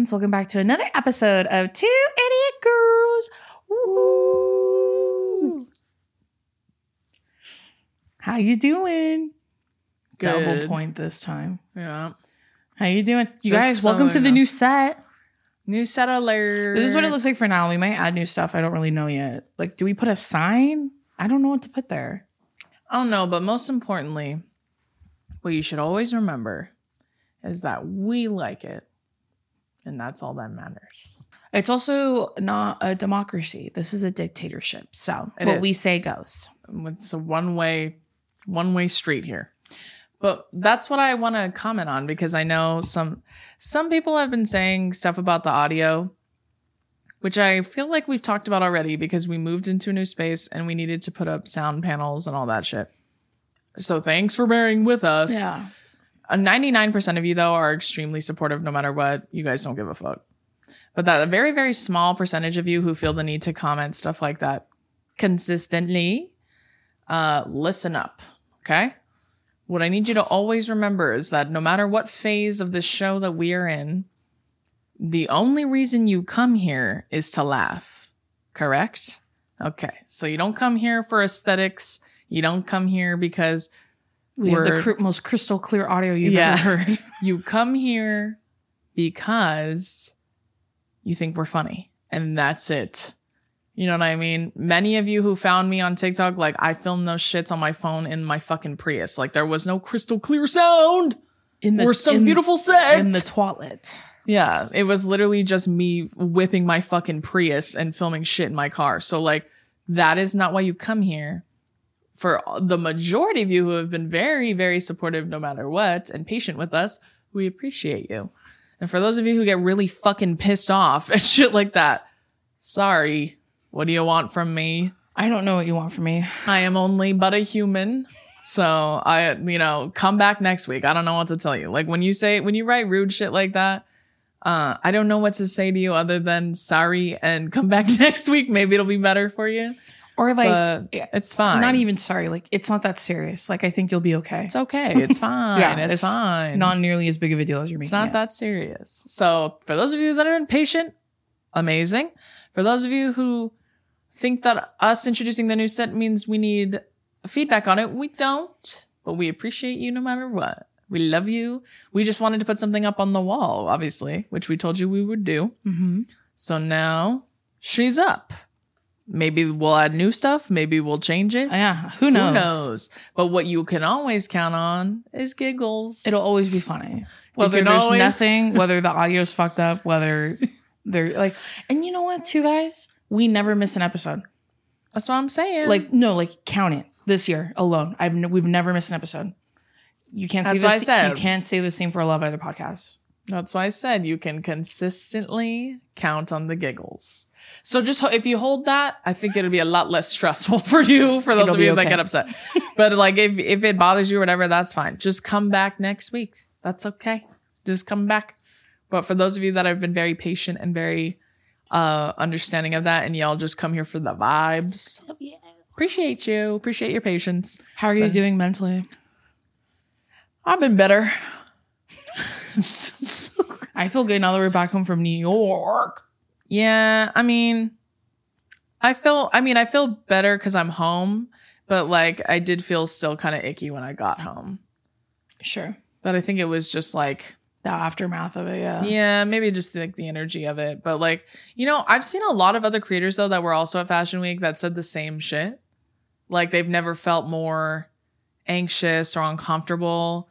friends. Welcome back to another episode of Two Idiot Girls. Woo. How you doing? Double point this time. Yeah. How you doing? You Just guys, welcome to the new set. New set alert. This is what it looks like for now. We might add new stuff. I don't really know yet. Like, do we put a sign? I don't know what to put there. I don't know, but most importantly, what you should always remember is that we like it. And that's all that matters. It's also not a democracy. This is a dictatorship. So It what is. we say goes. It's a one way, one way street here. But that's what I want to comment on because I know some some people have been saying stuff about the audio, which I feel like we've talked about already because we moved into a new space and we needed to put up sound panels and all that shit. So thanks for bearing with us. Yeah. Uh, 99% of you though are extremely supportive no matter what. You guys don't give a fuck. But that a very very small percentage of you who feel the need to comment stuff like that consistently uh listen up, okay? What I need you to always remember is that no matter what phase of this show that we are in, the only reason you come here is to laugh. Correct? Okay. So you don't come here for aesthetics. You don't come here because We have the cr- most crystal clear audio you've Yeah. ever heard. you come here because you think we're funny and that's it. You know what I mean? Many of you who found me on TikTok, like I filmed those shits on my phone in my fucking Prius. Like there was no crystal clear sound In or some in- beautiful set. in the toilet. yeah, it was literally just me whipping my fucking Prius and filming shit in my car. So like that is not why you come here. For the majority of you who have been very, very supportive no matter what and patient with us, we appreciate you. And for those of you who get really fucking pissed off and shit like that, sorry. What do you want from me? I don't know what you want from me. I am only but a human. So I, you know, come back next week. I don't know what to tell you. Like when you say, when you write rude shit like that, uh, I don't know what to say to you other than sorry and come back next week. Maybe it'll be better for you. Or like, But yeah, it's fine. not even sorry. Like, it's not that serious. Like, I think you'll be okay. It's okay. It's fine. Yeah, it's, it's fine. Not nearly as big of a deal as you're making. it's not it. that serious. So for those of you that are impatient, amazing. For those of you who think that us introducing the new set means we need feedback on it, we don't. But we appreciate you no matter what. We love you. We just wanted to put something up on the wall, obviously, which we told you we would do. Mhm. So now she's up. Maybe we'll add new stuff. Maybe we'll change it. Yeah. Who knows? Who knows? But what you can always count on is giggles. It'll always be funny. Whether there's always- nothing, whether the audio's fucked up, whether they're like, and you know what, too, guys? We never miss an episode. That's what I'm saying. Like, no, like count it this year alone. I've n- we've never missed an episode. You can't That's say what I this. said. You can't say the same for a lot of other podcasts. That's why I said you can consistently count on the giggles. So just ho- if you hold that, I think it'll be a lot less stressful for you. For those It'll of be you that get upset, but like if if it bothers you or whatever, that's fine. Just come back next week. That's okay. Just come back. But for those of you that have been very patient and very uh understanding of that, and y'all just come here for the vibes, appreciate you. Appreciate your patience. How are you doing mentally? I've been better. I feel good now that we're back home from New York. Yeah, I mean, I feel. I mean, I feel better because I'm home, but like I did feel still kind of icky when I got home. Sure. But I think it was just like, The aftermath of it, yeah. yeah, maybe just like the energy of it. But like, you know, I've seen a lot of other creators though that were also at Fashion Week that said the same shit. Like they've never felt more anxious or uncomfortable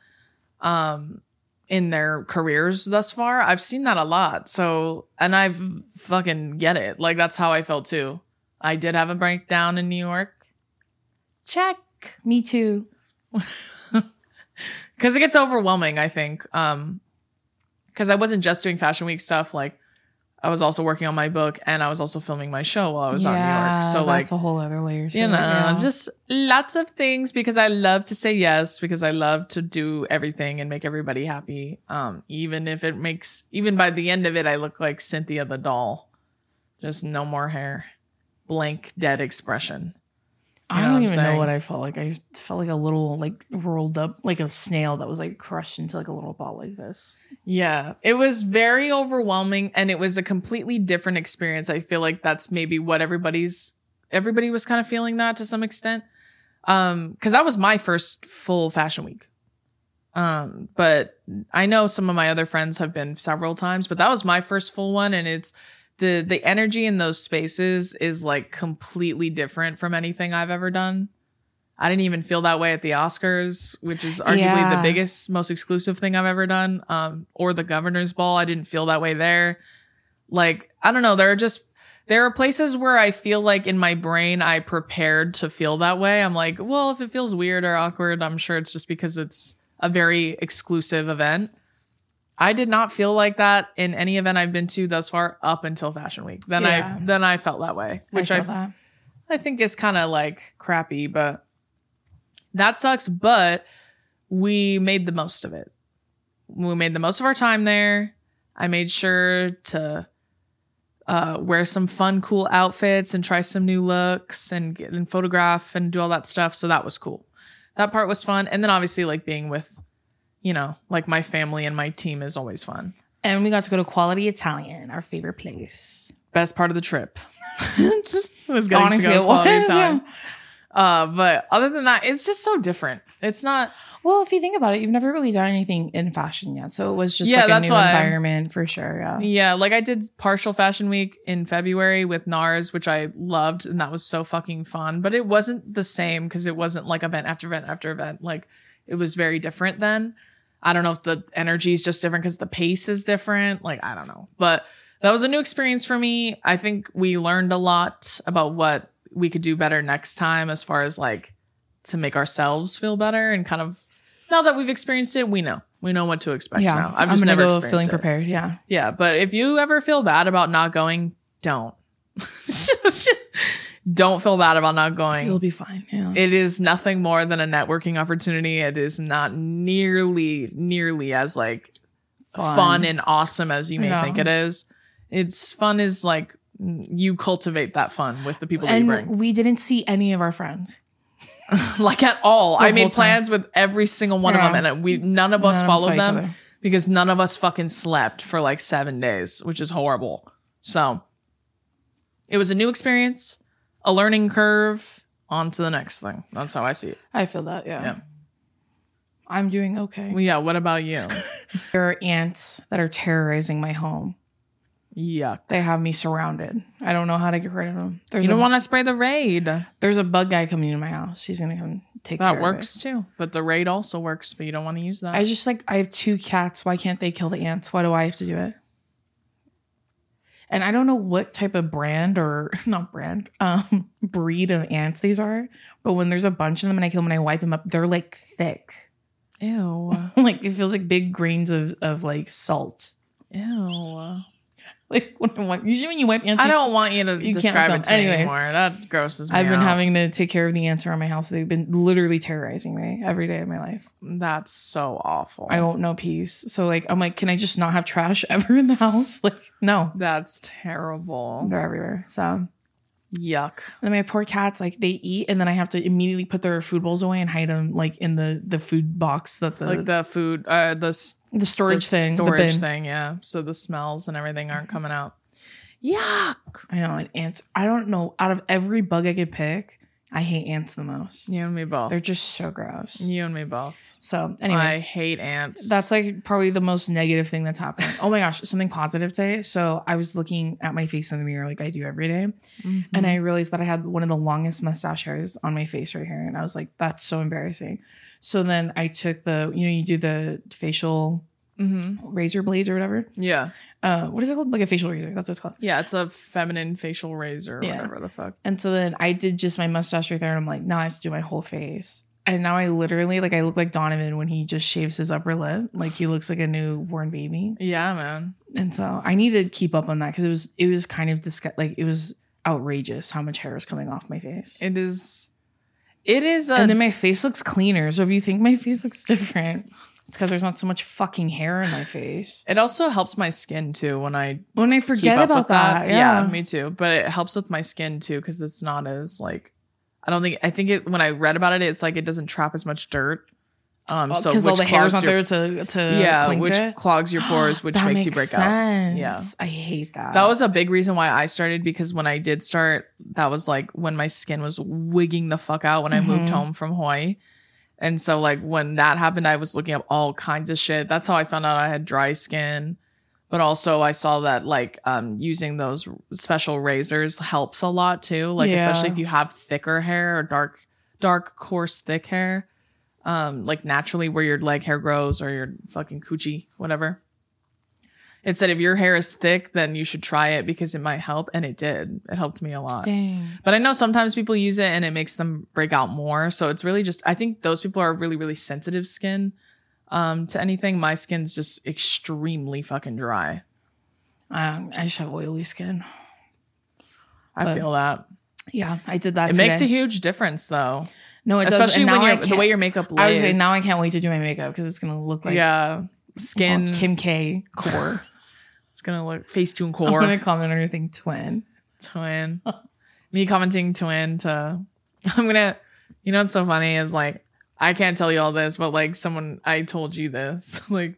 um in their careers thus far. I've seen that a lot. So, and I've fucking get it. Like that's how I felt too. I did have a breakdown in New York. Check. Me too. Cuz it gets overwhelming, I think. Um cuz I wasn't just doing fashion week stuff like I was also working on my book and I was also filming my show while I was out in New York. So like that's a whole other layer. you it, know, yeah. just lots of things because I love to say yes because I love to do everything and make everybody happy. Um, even if it makes, even by the end of it, I look like Cynthia the doll, just no more hair, blank, dead expression. I know don't what I'm even know what I felt like. I felt like a little like rolled up, like a snail that was like crushed into like a little ball like this. Yeah, it was very overwhelming and it was a completely different experience. I feel like that's maybe what everybody's everybody was kind of feeling that to some extent. Um cuz that was my first full fashion week. Um but I know some of my other friends have been several times, but that was my first full one and it's the the energy in those spaces is like completely different from anything I've ever done. I didn't even feel that way at the Oscars, which is arguably Yeah. the biggest, most exclusive thing I've ever done. Um, or the governor's ball. I didn't feel that way there. Like, I don't know. There are just, there are places where I feel like in my brain, I prepared to feel that way. I'm like, well, if it feels weird or awkward, I'm sure it's just because it's a very exclusive event. I did not feel like that in any event I've been to thus far up until Fashion Week. Then Yeah. I then I felt that way, which I I. I think is kind of like crappy, but that sucks. But we made the most of it. We made the most of our time there. I made sure to uh, wear some fun, cool outfits and try some new looks and get and photograph and do all that stuff. So that was cool. That part was fun. And then obviously, like being with, you know, like my family and my team is always fun. And we got to go to Quality Italian, our favorite place. Best part of the trip was getting Honestly, to go it quality time. yeah. Uh, but other than that, it's just so different. It's not. Well, if you think about it, you've never really done anything in fashion yet, so it was just Yeah, like a that's new why- environment for sure. Yeah. Yeah, like I did partial fashion week in February with NARS, which I loved, and that was so fucking fun. But it wasn't the same because it wasn't like event after event after event. Like it was very different then. I don't know if the energy is just different because the pace is different. Like I don't know, but that was a new experience for me. I think we learned a lot about what we could do better next time, as far as like to make ourselves feel better and kind of. Now that we've experienced it, we know we know what to expect Yeah, now. I've I'm just never go feeling it. prepared. Yeah. Yeah, but if you ever feel bad about not going, don't. don't feel bad about not going. You'll be fine. Yeah. It is nothing more than a networking opportunity. It is not nearly, nearly as like fun, and awesome as you may think it is. It's fun is like you cultivate that fun with the people that you bring. we didn't see any of our friends. like at all. The I made time. plans with every single one Yeah. of them, and we none of us None of us followed each them because none of us fucking slept for like seven days, which is horrible. So it was a new experience, a learning curve. On to the next thing. That's how I see it. I feel that. Yeah. Yeah. I'm doing okay. Well, yeah. What about you? there are ants that are terrorizing my home. Yuck. They have me surrounded. I don't know how to get rid of them. There's You don't want to spray the raid. there's a bug guy coming into my house. He's gonna come take care That works too. But the raid also works, but you don't want to use that. I just like I have two cats. Why can't they kill the ants? Why do I have to do it? And I don't know what type of brand or not brand, um, breed of ants these are. But when there's a bunch of them and I kill them and I wipe them up, they're like thick. Ew. like it feels like big grains of, of like salt. Ew. Like when I wipe, usually when you wipe ants, I don't want you to you describe it to me anyways. anymore. That grosses me I've been out. having to take care of the ants around my house. They've been literally terrorizing me every day of my life. That's so awful. I won't know peace. So like I'm like, can I just not have trash ever in the house? Like, no. That's terrible. They're everywhere. So Yuck. then my poor cats, like they eat and then I have to immediately put their food bowls away and hide them like in the the food box that the like the food, uh, the, the storage the thing. the storage thing. Yeah. So the smells and everything aren't coming out. Yuck. I know, and ants. I don't know. Out of every bug I could pick, I hate ants the most. You and me both. They're just so gross. you and me both. So, anyways, I hate ants. That's like probably the most negative thing that's happened. Oh my gosh, something positive today. So I was looking at my face in the mirror like I do every day, Mhm. and I realized that I had one of the longest mustache hairs on my face right here, and I was like, that's so embarrassing. So then I took the, you know, you do the facial Mhm. razor blades or whatever. Yeah. Uh, what is it called? Like a facial razor. That's what it's called. Yeah. It's a feminine facial razor or Yeah. whatever the fuck. And so then I did just my mustache right there, and I'm like, now I have to do my whole face. And now I literally like I look like Donovan when he just shaves his upper lip, like he looks like a newborn baby. Yeah, man. And so I need to keep up on that because it was it was kind of disgust like it was outrageous how much hair was coming off my face. It is. It is a. and then my face looks cleaner. So if you think my face looks different, it's because there's not so much fucking hair in my face. it also helps my skin too when I When I forget up about with that, yeah. me too. But it helps with my skin too because it's not as like I don't think I think it when I read about it, it's like it doesn't trap as much dirt. Um, so because all which the hair's not there to to yeah, which to clogs your pores, which That makes you break out. Yeah. I hate that. That was a big reason why I started because when I did start, that was like when my skin was wigging the fuck out when I moved Mhm. home from Hawaii. And so like when that happened, I was looking up all kinds of shit. That's how I found out I had dry skin. But also I saw that like um using those special razors helps a lot too. Like especially if you have thicker hair or dark dark coarse thick hair. Um like naturally where your leg hair grows or your fucking coochie, whatever. It said if your hair is thick, then you should try it because it might help. And it did. It helped me a lot. dang. But I know sometimes people use it and it makes them break out more. So it's really just I think those people are really, really sensitive skin um to anything. My skin's just extremely fucking dry. Um, I just have oily skin. I But feel that. Yeah, I did that. It makes a huge difference though. no, it does. Especially And when you're the way your makeup lays. I was saying now I can't wait to do my makeup because it's gonna look like yeah. Skin Kim K core. it's gonna look Facetune core. I'm gonna comment on everything twin. twin. Me commenting twin to I'm gonna you know what's so funny is like I can't tell you all this, but like someone I told you this. like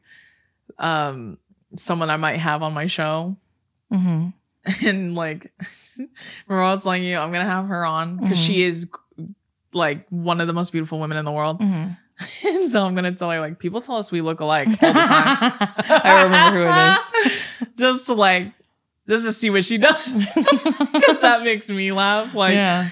um someone I might have on my show. Mm-hmm. And like remember I was telling you I'm gonna have her on because she is like one of the most beautiful women in the world. Mm-hmm. And so I'm gonna tell her like people tell us we look alike all the time. I remember who it is. just to like just to see what she does. Because that makes me laugh. Like yeah.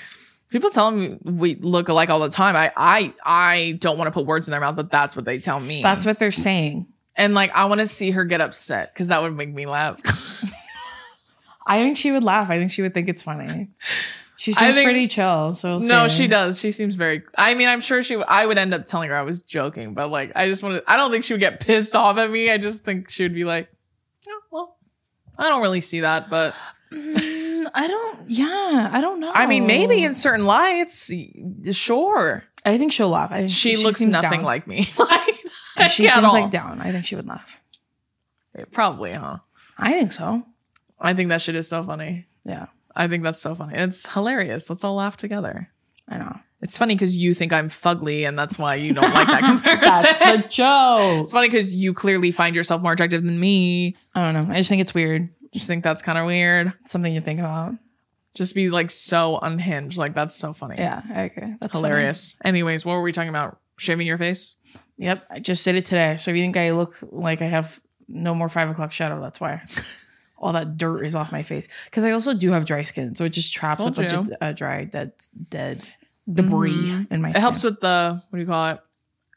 People tell me we look alike all the time. I I I don't want to put words in their mouth, but that's what they tell me. That's what they're saying. and like I want to see her get upset because that would make me laugh. I think she would laugh. I think she would think it's funny. She seems think- pretty chill. So we'll no, see. she does. She seems very. I mean, I'm sure she. I would end up telling her I was joking, but like I just want to. I don't think she would get pissed off at me. I just think she would be like, oh, well, I don't really see that, but Mm, I don't. Yeah, I don't know. I mean, maybe in certain lights, sure. I think she'll laugh. I think She, looks nothing down. like me. like, She seems all. like down. I think she would laugh. Probably, huh? I think so. I think that shit is so funny. Yeah, I think that's so funny. It's hilarious. Let's all laugh together. I know. It's funny because you think I'm fugly, and that's why you don't like that comparison. That's the joke. it's funny because you clearly find yourself more attractive than me. I don't know. I just think it's weird. Just think that's kind of weird. It's something you think about. Just be like so unhinged. Like that's so funny. Yeah, I agree. That's hilarious. Anyways, what were we talking about? Shaving your face? Yep, I just did it today. So if you think I look like I have no more five o'clock shadow, that's why. All that dirt is off my face because I also do have dry skin, so it just traps Told a bunch you. of uh, dry, dead, dead debris Mhm. in my. Skin. It skin. helps with the what do you call it?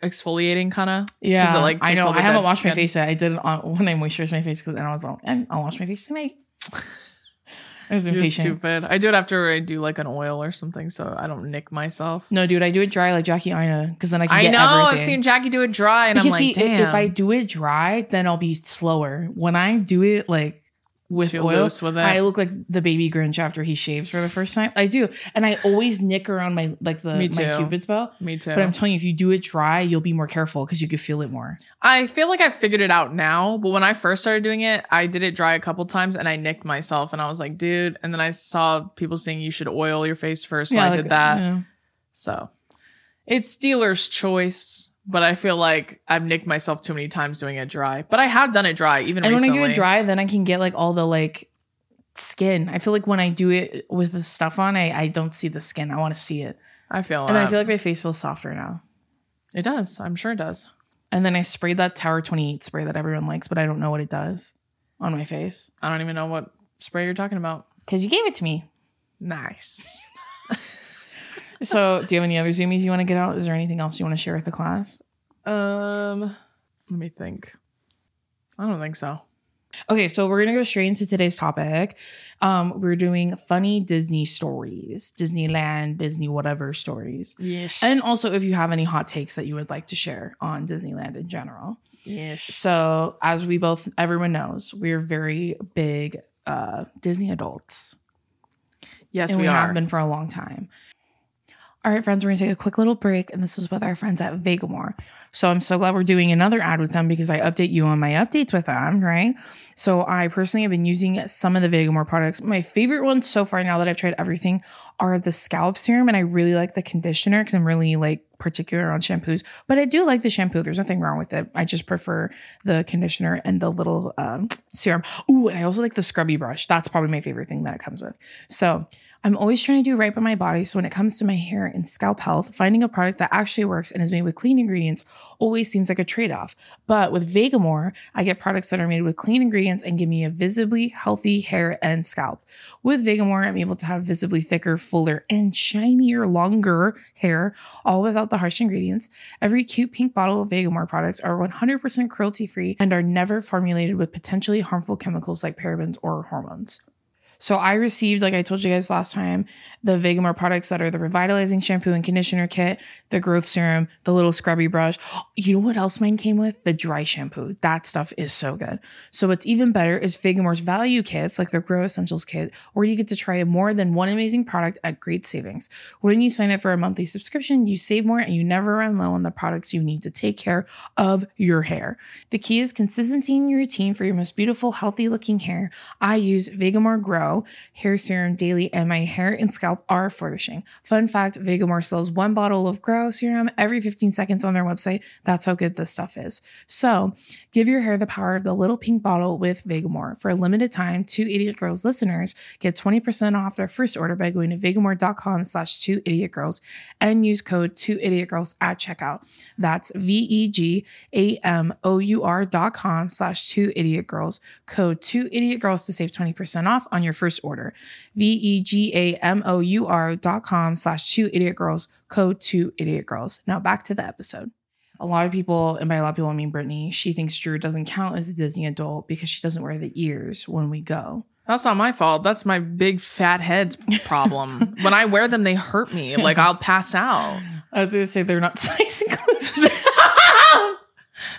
Exfoliating kind of. Yeah, it, like, I know. I haven't washed my face yet. I did it on when I moisturized my face because and I was like, "Eh, I'll wash my face tonight. I was You're impatient. stupid. I do it after I do like an oil or something, so I don't nick myself. No, dude, I do it dry like Jackie Aina because then I can I know. I've seen Jackie do it dry, and because I'm like, see, damn. if I do it dry, then I'll be slower. When I do it like with Too oil, with it. I look like the baby Grinch after he shaves for the first time. I do, and I always nick around my like the my cupid's bow. Me too. But I'm telling you, if you do it dry, you'll be more careful because you can feel it more. I feel like I figured it out now, but when I first started doing it, I did it dry a couple times and I nicked myself and I was like, dude. And then I saw people saying you should oil your face first. So I like, did that. yeah. So it's dealer's choice, but I feel like I've nicked myself too many times doing it dry. But I have done it dry even And when recently. I do it dry, then I can get like all the like skin. I feel like when I do it with the stuff on, I, I don't see the skin. I want to see it. I feel And then I feel like my face feels softer now. it does. I'm sure it does. And then I sprayed that Tower 28 spray that everyone likes, but I don't know what it does on my face. I don't even know what spray you're talking about. Because you gave it to me. Nice. So do you have any other zoomies you want to get out? Is there anything else you want to share with the class? Um, let me think. I don't think so. Okay, so we're gonna go straight into today's topic. Um, we're doing funny Disney stories, Disneyland, Disney whatever stories. Yes. And also if you have any hot takes that you would like to share on Disneyland in general. yes. So, as we both, everyone knows, we're very big uh, Disney adults, Yes, and we, we, are. have been for a long time. All right, friends, we're gonna take a quick little break, and this is with our friends at Vegamour. So I'm so glad we're doing another ad with them because I update you on my updates with them, right? So I personally have been using some of the Vegamour products. My favorite ones so far, now that I've tried everything, are the scalp serum, and I really like the conditioner because I'm really like particular on shampoos. But I do like the shampoo. There's nothing wrong with it. I just prefer the conditioner and the little um, serum. Ooh, and I also like the scrubby brush. That's probably my favorite thing that it comes with. So I'm always trying to do right by my body. So when it comes to my hair and scalp health, finding a product that actually works and is made with clean ingredients always seems like a trade off. But with Vegamour, I get products that are made with clean ingredients and give me a visibly healthy hair and scalp. With Vegamour, I'm able to have visibly thicker, fuller, and shinier, longer hair, all without the harsh ingredients. Every cute pink bottle of Vegamour products are 100% cruelty free and are never formulated with potentially harmful chemicals like parabens or hormones. So I received, like I told you guys last time, the Vegamour products that are the revitalizing shampoo and conditioner kit, the growth serum, the little scrubby brush. You know what else mine came with? The dry shampoo. That stuff is so good. So what's even better is Vegamour's value kits, like their Grow Essentials kit, where you get to try more than one amazing product at great savings. When you sign up for a monthly subscription, you save more and you never run low on the products you need to take care of your hair. The key is consistency in your routine for your most beautiful, healthy looking hair. I use Vegamour Grow hair serum daily, and my hair and scalp are flourishing. Fun fact Vegamour sells one bottle of Grow serum every 15 seconds on their website. That's how good this stuff is. So give your hair the power of the little pink bottle with Vegamour. For a limited time, two Idiot Girls listeners get 20% off their first order by going to vegamour.com slash two idiot girls and use code two idiot girls at checkout. That's V E G A M O U R dot com slash two idiot girls. Code two idiot girls to save 20% off on your first order. V E G A M O U R dot com slash two idiot girls, code two idiot girls. Now back to the episode. A lot of people, and by a lot of people, I mean Brittany, she thinks Drew doesn't count as a Disney adult because she doesn't wear the ears when we go. That's not my fault. That's my big fat head's problem. when I wear them, they hurt me. Like I'll pass out. I was going to say they're not size inclusive.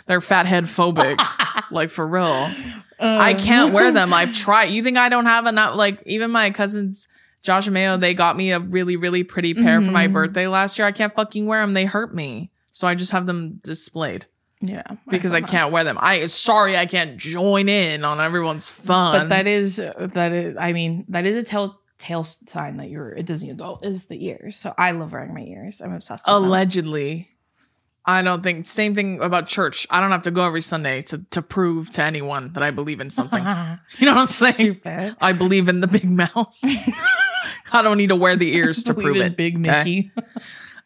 They're fat head phobic. like for real. I can't wear them. I've tried. You think I don't have enough? Like even my cousins, Josh and Mayo, they got me a really, really pretty pair for my Mhm. birthday last year. I can't fucking wear them. They hurt me. So I just have them displayed Yeah. because I that. can't wear them. I sorry I can't join in on everyone's fun. But that is, that is, I mean, that is a telltale sign that you're a Disney adult is the ears. So I love wearing my ears. I'm obsessed with them. allegedly. I don't think same thing about church. I don't have to go every Sunday to to prove to anyone that I believe in something. you know what I'm saying? Stupid. I believe in the big mouse. I don't need to wear the ears to prove in it. Big okay? Mickey.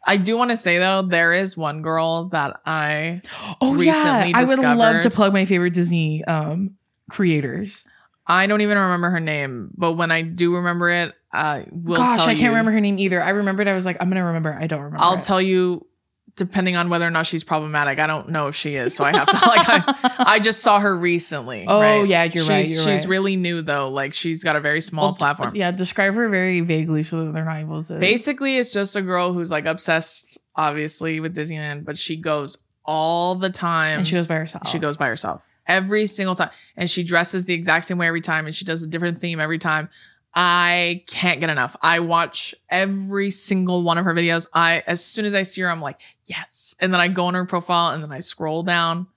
I do want to say though, there is one girl that I Oh yeah, I would love to plug my favorite Disney um creators. I don't even remember her name, but when I do remember it, I will Gosh, I can't you. remember her name either. I remembered. I was like, I'm gonna remember. I don't remember. I'll it. tell you depending on whether or not she's problematic. I don't know if she is, so I have to like I, I just saw her recently. Oh, right? yeah, you're she's, right, you're she's right. really new though. Like she's got a very small Well, platform. Yeah, describe her very vaguely so that they're not able to. Basically, it's just a girl who's like obsessed, obviously, with Disneyland, but she goes all the time. and she goes by herself. She goes by herself every single time, and she dresses the exact same way every time, and she does a different theme every time. I can't get enough. I watch every single one of her videos. I as soon as I see her, I'm like, yes, and then I go on her profile, and then I scroll down,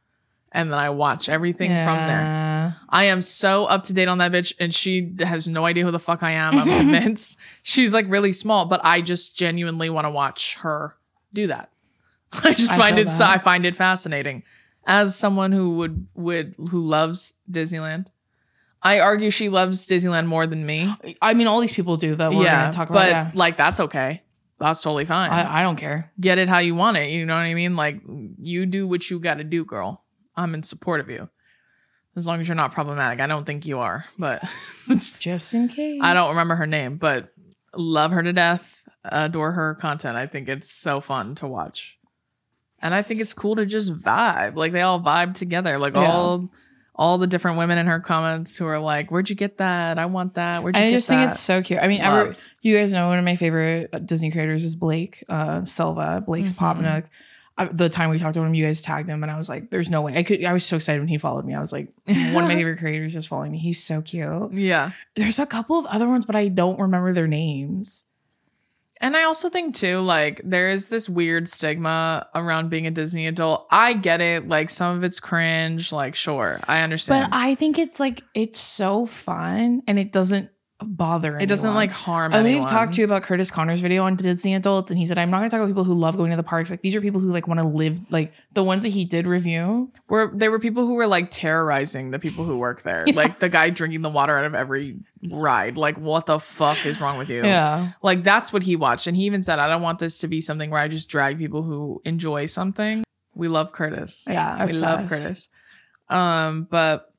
and then I watch everything from there. I am so up to date on that bitch, and she has no idea who the fuck I am. I'm convinced she's like really small, but I just genuinely want to watch her do that. I just I find it so. I find it fascinating. As someone who would would who loves Disneyland, I argue she loves Disneyland more than me. I mean, all these people do that. We're yeah, gonna talk about. but yeah. like that's okay. That's totally fine. I, I don't care. Get it how you want it. You know what I mean? Like you do what you got to do, girl. I'm in support of you. As long as you're not problematic. I don't think you are, but Just in case. I don't remember her name, but love her to death. Adore her content. I think it's so fun to watch. And I think it's cool to just vibe. Like they all vibe together. Like Yeah. all all the different women in her comments who are like, Where'd you get that? I want that. Where'd you? I just that? think it's so cute. I mean, ever, you guys know one of my favorite uh, Disney creators is Blake uh, Silva. Blake's Pop Mhm. Nook. I, the time we talked to him, you guys tagged him, and I was like, "There's no way." I could. I was so excited when he followed me. I was like, "One of my favorite creators is following me. He's so cute." Yeah. There's a couple of other ones, but I don't remember their names. And I also think too, like there is this weird stigma around being a Disney adult. I get it, like some of it's cringe, like sure, I understand. But I think it's like it's so fun and it doesn't bother it doesn't like harm I mean, anyone. we've talked to you about Curtis Connor's video on Disney Adults, and he said, "I'm not going to talk about people who love going to the parks. Like these are people who like want to live. Like the ones that he did review. where there were people who were like terrorizing the people who work there. Like the guy drinking the water out of every ride. Like what the fuck is wrong with you? Yeah, Like that's what he watched. And he even said, I don't want this to be something where I just drag people who enjoy something. We love Curtis. yeah. we love. Curtis. Um, but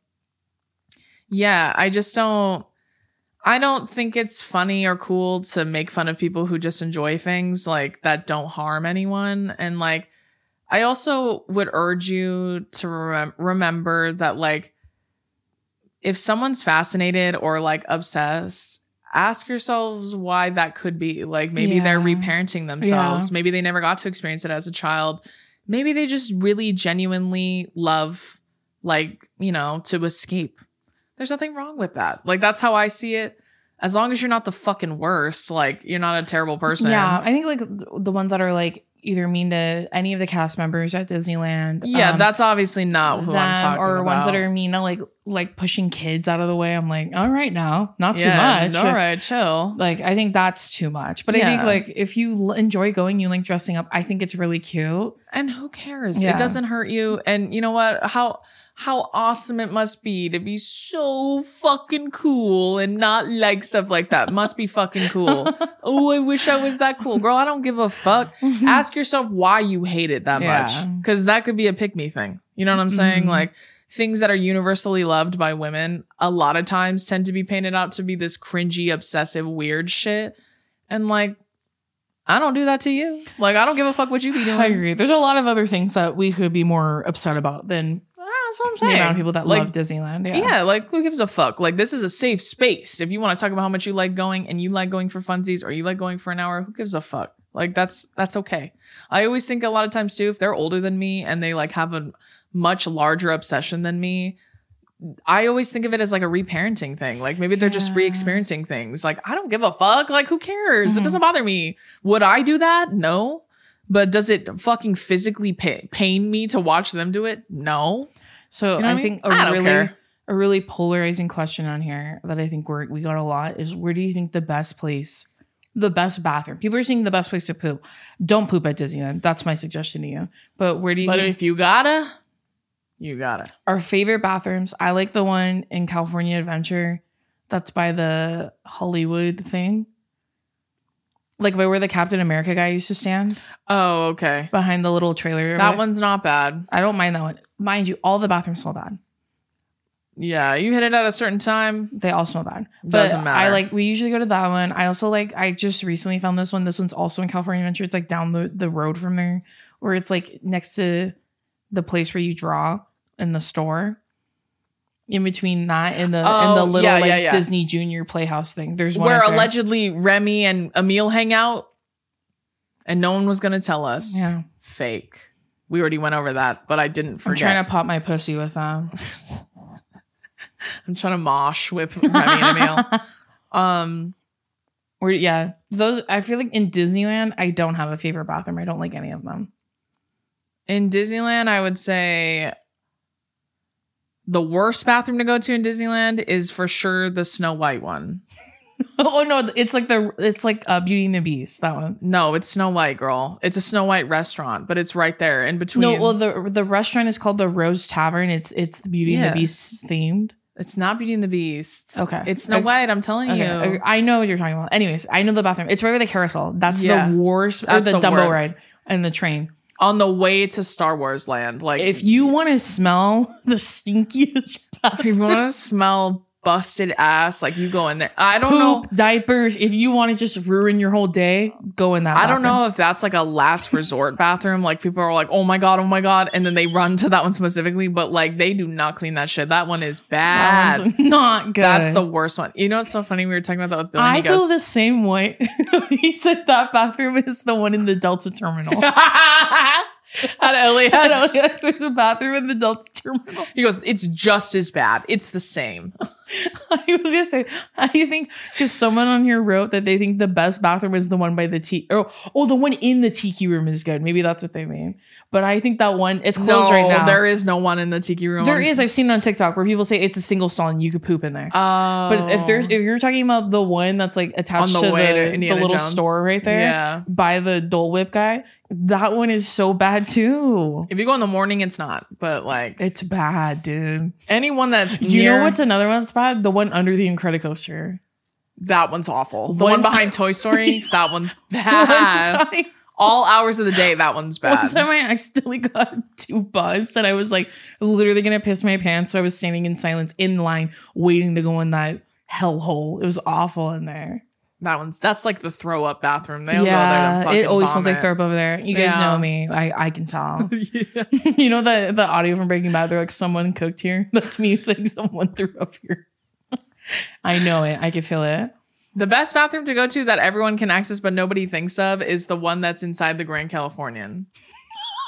yeah, I just don't I don't think it's funny or cool to make fun of people who just enjoy things like that don't harm anyone. And like I also would urge you to rem- remember that like if someone's fascinated or like obsessed, ask yourselves why that could be. Like maybe they're reparenting themselves. Yeah. Maybe they never got to experience it as a child. Maybe they just really genuinely love like, you know, to escape. There's nothing wrong with that. Like that's how I see it. As long as you're not the fucking worst, like you're not a terrible person. Yeah, I think like the ones that are like either mean to any of the cast members at Disneyland. Yeah, um, that's obviously not who I'm talking or about. Or ones that are mean to like like pushing kids out of the way. I'm like, all right now, not too yeah, much. All right, chill. Like I think that's too much. But I think like if you l- enjoy going, you like dressing up. I think it's really cute. And who cares? Yeah. It doesn't hurt you. And you know what? How how awesome it must be to be so fucking cool and not like stuff like that. Must be fucking cool. oh, I wish I was that cool. Girl, I don't give a fuck. Ask yourself why you hate it that Yeah. much. Cause that could be a pick me thing. You know what I'm saying? Mhm. Like things that are universally loved by women a lot of times tend to be painted out to be this cringy, obsessive, weird shit. And like, I don't do that to you. Like, I don't give a fuck what you be doing. I agree. There's a lot of other things that we could be more upset about than That's what I'm the saying. amount of people that like, love Disneyland. Yeah. Yeah. like who gives a fuck? Like this is a safe space. If you want to talk about how much you like going and you like going for funsies or you like going for an hour, who gives a fuck? Like that's that's okay. I always think a lot of times too, if they're older than me and they like have a much larger obsession than me, I always think of it as like a reparenting thing. Like maybe they're just re-experiencing things. Like I don't give a fuck. Like who cares? It Mhm. doesn't bother me. Would I do that? No. But does it fucking physically pa- pain me to watch them do it? No. So You know I I mean? think a I don't really care. a really polarizing question on here that I think we're, we got a lot is where do you think the best place, the best bathroom? People are saying the best place to poop. Don't poop at Disneyland. That's my suggestion to you. But where do you But think if you gotta, you gotta. our favorite bathrooms? I like the one in California Adventure. That's by the Hollywood thing. Like by where the Captain America guy used to stand Oh, okay. behind the little trailer. That one's not bad. I don't mind that one. Mind you, all the bathrooms smell bad. Yeah, you hit it at a certain time. They all smell bad. Doesn't matter. I like we usually go to that one. I also like I just recently found this one. This one's also in California Adventure. It's like down the, the road from there, where it's like next to the place where you draw in the store. In between that and the and the Oh, little yeah, like yeah, yeah. Disney Junior Playhouse thing. There's one Where there. allegedly Remy and Emile hang out, and no one was gonna tell us. Yeah. Fake. We already went over that, but I didn't forget. I'm trying to pop my pussy with them. I'm trying to mosh with Remy and Emile. Um, Where yeah, those I feel like in Disneyland I don't have a favorite bathroom. I don't like any of them. in Disneyland, I would say the worst bathroom to go to in Disneyland is for sure the Snow White one. oh no, it's like the it's like uh, Beauty and the Beast that one. No, it's Snow White, girl. It's a Snow White restaurant, but it's right there in between. No, well the the restaurant is called the Rose Tavern. It's it's the Beauty and the Beast themed. it's not Beauty and the Beast. Okay. It's Snow Okay. White. I'm telling Okay, you. I know what you're talking about. Anyways, I know the bathroom. It's right by the carousel. That's Yeah. the worst. That's or the, the Dumbo ride and the train. On the way to Star Wars Land, like If you want to smell the stinkiest if you want to smell busted ass, like you go in there. I don't know. diapers. If you want to just ruin your whole day, go in that. I don't know if that's like a last resort bathroom. Like people are like, oh my god, oh my god, and then they run to that one specifically. But like they do not clean that shit. That one is bad. That one's not good. That's the worst one. You know what's so funny? We were talking about that with Bill. I he feel the same way. he said that bathroom is the one in the Delta terminal. at LAX. At LAX, there's a bathroom in the Delta terminal. He goes, it's just as bad. It's the same. I was gonna say, I think because someone on here wrote that they think the best bathroom is the one by the tea. Oh, oh, the one in the tiki room is good. Maybe that's what they mean. But I think that one it's closed no, right now. there is no one in the tiki room. There is. I've seen it on TikTok where people say it's a single stall and you could poop in there. Oh, but if oh. there's if you're talking about the one that's like attached the to way to the, the little Jones. store right there Yeah. by the Dole Whip guy, that one is so bad too. if you go in the morning, it's not. But like It's bad, dude. anyone that's You near, know what's another one that's bad? The one under the Incredicoaster. that one's awful. The One- one behind Toy Story, that one's One bad. time, All hours of the day, that one's bad. one time I accidentally got too buzzed and I was like literally gonna piss my pants. So I was standing in silence in line waiting to go in that hellhole. It was awful in there. That one's that's like the throw up bathroom. They'll yeah, go there. it always smells like throw. up over there. You guys Yeah. know me. I, I can tell. yeah. you know the the audio from Breaking Bad. They're like, someone cooked here. That's me. It's like someone threw up here. I know it. I can feel it. The best bathroom to go to that everyone can access but nobody thinks of is the one that's inside the Grand Californian.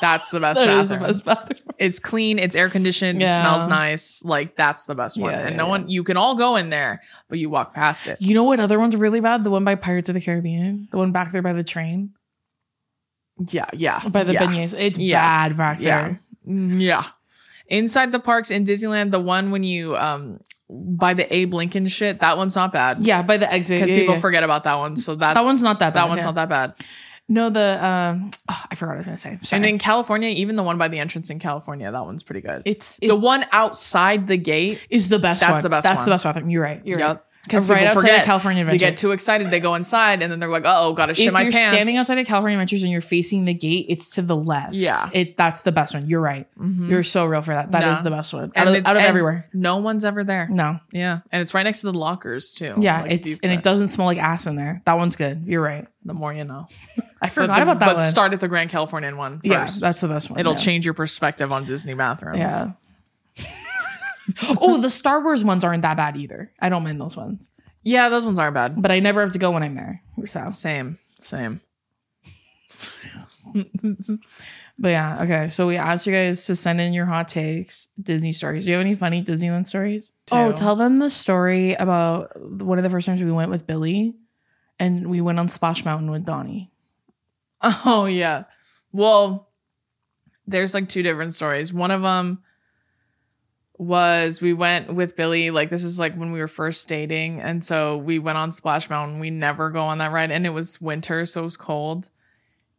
That's the best That bathroom. the best bathroom. It's clean, it's air conditioned, Yeah. it smells nice. Like that's the best one. Yeah, and yeah, no one you can all go in there, but you walk past it. You know what other one's really bad? The one by Pirates of the Caribbean. The one back there by the train. Yeah, yeah. By the beignets. It's bad back there. Mm, Yeah. Inside the parks in Disneyland, the one when you um buy the Abe Lincoln shit, that one's not bad. Yeah, by the exit. Because Yeah, people yeah. forget about that one. So that's that one's not that bad. that one's yeah. not that bad. No, the um oh, I forgot what I was gonna say. Sorry. And in California, even the one by the entrance in California, that one's pretty good. it's the one outside the gate, is the best That's one. the best That's one. the best bathroom. You're right. You're right. Because right outside forget. of California They Adventure. get too excited, they go inside, and then they're like, "Oh, gotta shit if my pants." If you're standing outside of California Adventures and you're facing the gate, it's to the left. Yeah. it that's the best one. You're right. Mhm. You're so real for that. That is No. the best one. Out of, it- out of everywhere. No one's ever there. No, Yeah, and it's right next to the lockers too. yeah, Like, it's and it doesn't smell like ass in there. That one's good. You're right. The more you know. I forgot the- about that But one. start at the Grand Californian one first. yeah, that's the best one. It'll yeah. change your perspective on Disney bathrooms. Yeah. oh, the Star Wars ones aren't that bad either. I don't mind those ones, Yeah, those ones aren't bad. but I never have to go when I'm there. So, Same, same. but yeah, okay. So we asked you guys to send in your hot takes, Disney stories. Do you have any funny Disneyland stories? Oh, Two. tell them the story about one of the first times we went with Billy, and we went on Splash Mountain with Donnie. Oh yeah. Well, there's like two different stories. One of them was we went with Billy like this is like when we were first dating and so we went on Splash Mountain. We never go on that ride and it was winter so it was cold.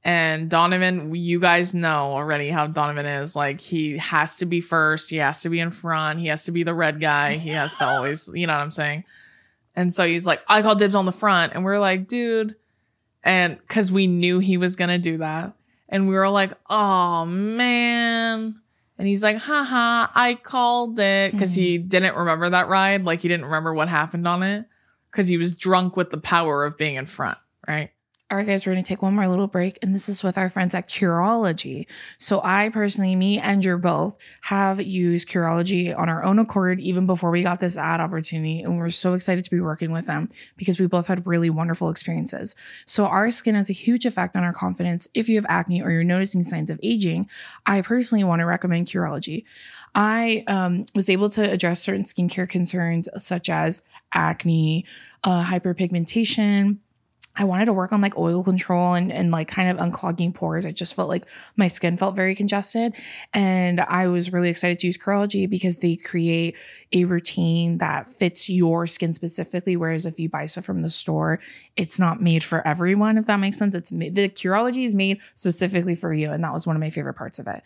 And Donovan, you guys know already how Donovan is. Like he has to be first, he has to be in front, he has to be the red guy, he has to always, you know what I'm saying? And so he's like, I call dibs on the front. And we're like, dude, and because we knew he was gonna do that and we were like oh man and he's like haha i called it. Because he mm-hmm. didn't remember that ride. Like he didn't remember what happened on it. Because he was drunk with the power of being in front right All right, guys, we're going to take one more little break, and this is with our friends at Curology. So, I personally, me and you're both, have used Curology on our own accord even before we got this ad opportunity, and we're so excited to be working with them because we both had really wonderful experiences. So, our skin has a huge effect on our confidence. If you have acne or you're noticing signs of aging, I personally want to recommend Curology. I um, was able to address certain skincare concerns such as acne, uh, hyperpigmentation. I wanted to work on like oil control and, and like kind of unclogging pores. I just felt like my skin felt very congested. And I was really excited to use Curology because they create a routine that fits your skin specifically. Whereas if you buy stuff from the store, it's not made for everyone, if that makes sense. It's the Curology is made specifically for you. And that was one of my favorite parts of it.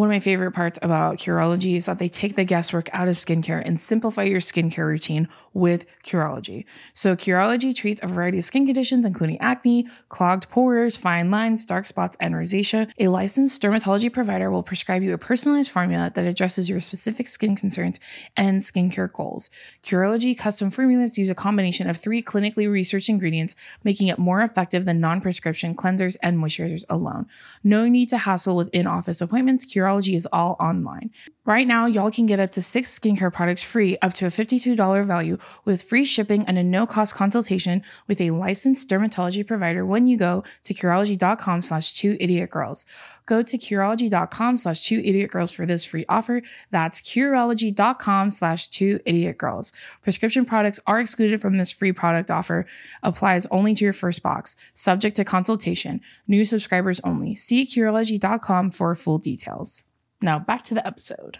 One of my favorite parts about Curology is that they take the guesswork out of skincare and simplify your skincare routine with Curology. So, Curology treats a variety of skin conditions, including acne, clogged pores, fine lines, dark spots, and rosacea. A licensed dermatology provider will prescribe you a personalized formula that addresses your specific skin concerns and skincare goals. Curology custom formulas use a combination of three clinically researched ingredients, making it more effective than non prescription cleansers and moisturizers alone. No need to hassle with in office appointments. Curology is all online. Right now, y'all can get up to six skincare products free, up to a $52 value, with free shipping and a no cost consultation with a licensed dermatology provider when you go to Curology.com slash two idiot girls. Go to Curology.com slash two idiot girls for this free offer. That's Curology.com slash two idiot girls. Prescription products are excluded from this free product offer, applies only to your first box, subject to consultation, new subscribers only. See Curology.com for full details. Now back to the episode.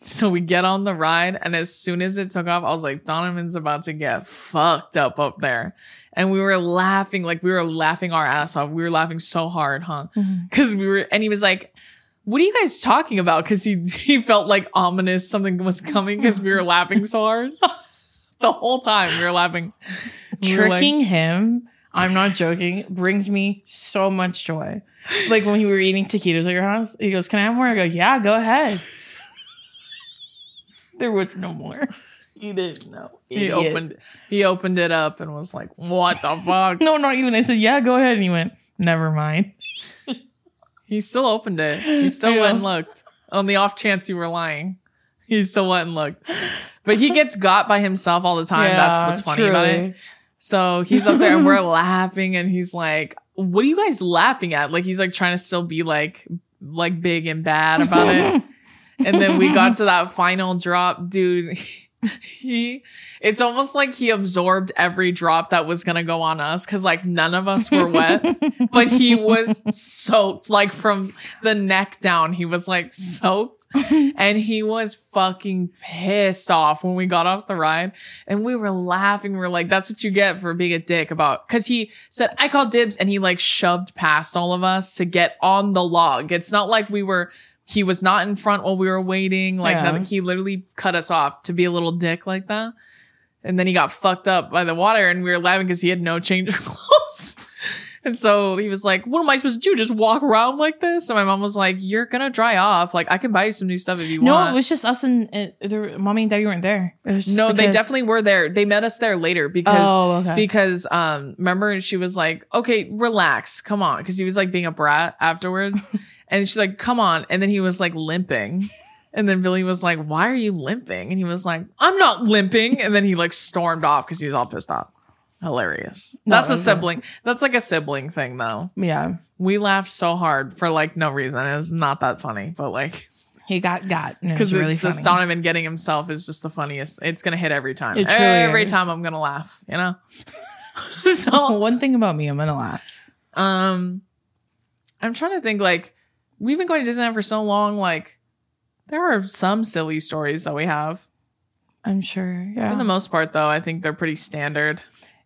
So we get on the ride, and as soon as it took off, I was like, Donovan's about to get fucked up up there. And we were laughing, like we were laughing our ass off. We were laughing so hard, huh? Mm-hmm. Because we were, and he was like, What are you guys talking about? Because he he felt like ominous something was coming because we were laughing so hard. the whole time we were laughing. We were like- Tricking him, I'm not joking, brings me so much joy. Like when we were eating taquitos at your house, he goes, Can I have more? I go, Yeah, go ahead. there was no more. he didn't know. He Idiot. opened he opened it up and was like, What the fuck? No, not even. I said, Yeah, go ahead. And he went, Never mind. He still opened it. He still went and looked. On the off chance you were lying. He still went and looked. But he gets got by himself all the time. That's what's funny about it. So he's up there and we're laughing and he's like, What are you guys laughing at? Like he's like trying to still be like like big and bad about it. and then we got to that final drop, dude. He it's almost like he absorbed every drop that was gonna go on us because like none of us were wet but he was soaked like from the neck down he was like soaked and he was fucking pissed off when we got off the ride and we were laughing we were like that's what you get for being a dick about because he said i called dibs and he like shoved past all of us to get on the log it's not like we were he was not in front while we were waiting like Yeah. nothing. he literally cut us off to be a little dick like that and then he got fucked up by the water and we were laughing because he had no change of clothes. And so he was like, What am I supposed to do? Just walk around like this? And my mom was like, You're gonna dry off. Like, I can buy you some new stuff if you No, want. No, it was just us and uh, the mommy and daddy weren't there. It was just no, the they kids. definitely were there. They met us there later because Oh, okay. because um remember she was like, Okay, relax, come on. Because he was like being a brat afterwards. and she's like, Come on. And then he was like limping. And then Billy was like, Why are you limping? And he was like, I'm not limping. And then he like stormed off because he was all pissed off. Hilarious. No, That's a sibling. That's like a sibling thing though. yeah, We laughed so hard for like no reason. It was not that funny, but like he got got. and It because was really it's just Donovan getting himself is just the funniest. It's gonna hit every time. Every is. time I'm gonna laugh. You know. So one thing about me, I'm gonna laugh. um, I'm trying to think. Like we've been going to Disneyland for so long. Like there are some silly stories that we have. I'm sure. Yeah. For the most part, though, I think they're pretty standard.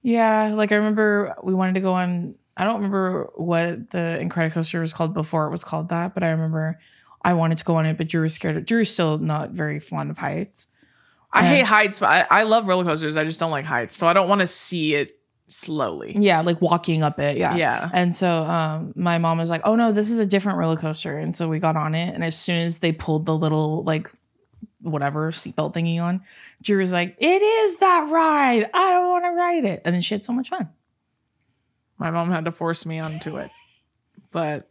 Yeah, like I remember we wanted to go on. I don't remember what the Incredicoaster was called before it was called that, but I remember I wanted to go on it, but Drew was scared. Of, Drew's still not very fond of heights. I Yeah. hate heights, but I, I love roller coasters. I just don't like heights, so I don't want to see it slowly. Yeah, like walking up it. Yeah. Yeah. And so um, my mom was like, "Oh no, this is a different roller coaster," and so we got on it. And as soon as they pulled the little like whatever seatbelt thingy on, Drew was like, "It is that ride. I don't want to ride it." And then she had so much fun. My mom had to force me onto it, but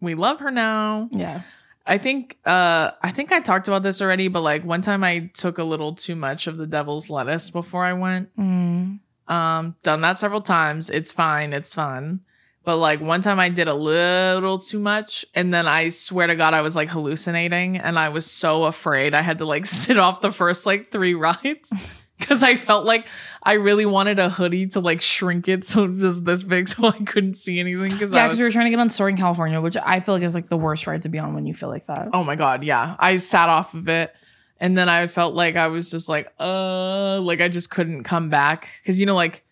we love her now. Yeah. I think uh I think I talked about this already, but like one time I took a little too much of the devil's lettuce before I went. Mm. Um done that several times. It's fine, it's fun. But like one time I did a little too much and then I swear to god I was like hallucinating and I was so afraid I had to like sit off the first like 3 rides cuz I felt like I really wanted a hoodie to like shrink it so it was just this big so I couldn't see anything cuz Yeah, because was we were trying to get on Soaring California, which I feel like is like the worst ride to be on when you feel like that. Oh my god, yeah. I sat off of it and then I felt like I was just like, uh, like I just couldn't come back cuz you know like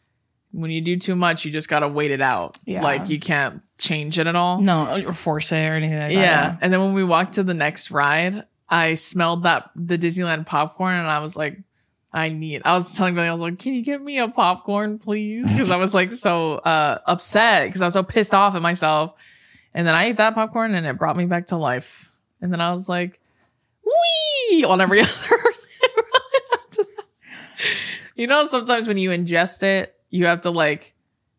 when you do too much, you just got to wait it out. Yeah. Like you can't change it at all. No, or force it or anything like yeah. that. And then when we walked to the next ride, I smelled that the Disneyland popcorn and I was like I need. I was telling Billy, I was like, "Can you get me a popcorn, please?" Because I was like so uh, upset because I was so pissed off at myself. And then I ate that popcorn and it brought me back to life. And then I was like, "Wee!" on every other. you know, sometimes when you ingest it, you have to like,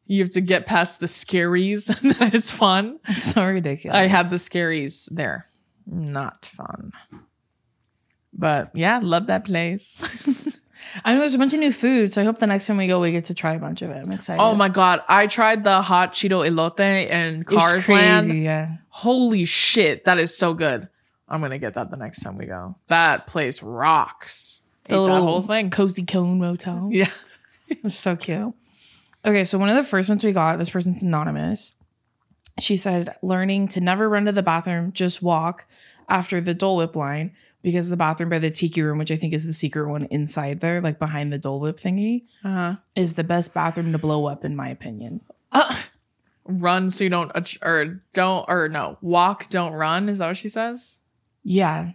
you have to get past the scaries, and then it's fun. So ridiculous. I had the scaries there. Not fun. But yeah, love that place. I know there's a bunch of new food, so I hope the next time we go, we get to try a bunch of it. I'm excited. oh my god, I tried the hot Cheeto elote and It's Cars crazy, Land. yeah. Holy shit, that is so good. I'm gonna get that the next time we go. That place rocks. The Ate that little whole thing. cozy cone motel. Yeah. It's so cute. Okay, so one of the first ones we got, this person's anonymous. She said, learning to never run to the bathroom, just walk after the Dole Whip line because the bathroom by the tiki room, which I think is the secret one inside there, like behind the Dole Whip thingy, Uh-huh. is the best bathroom to blow up, in my opinion. Run so you don't or don't or no walk don't run is that what she says? Yeah.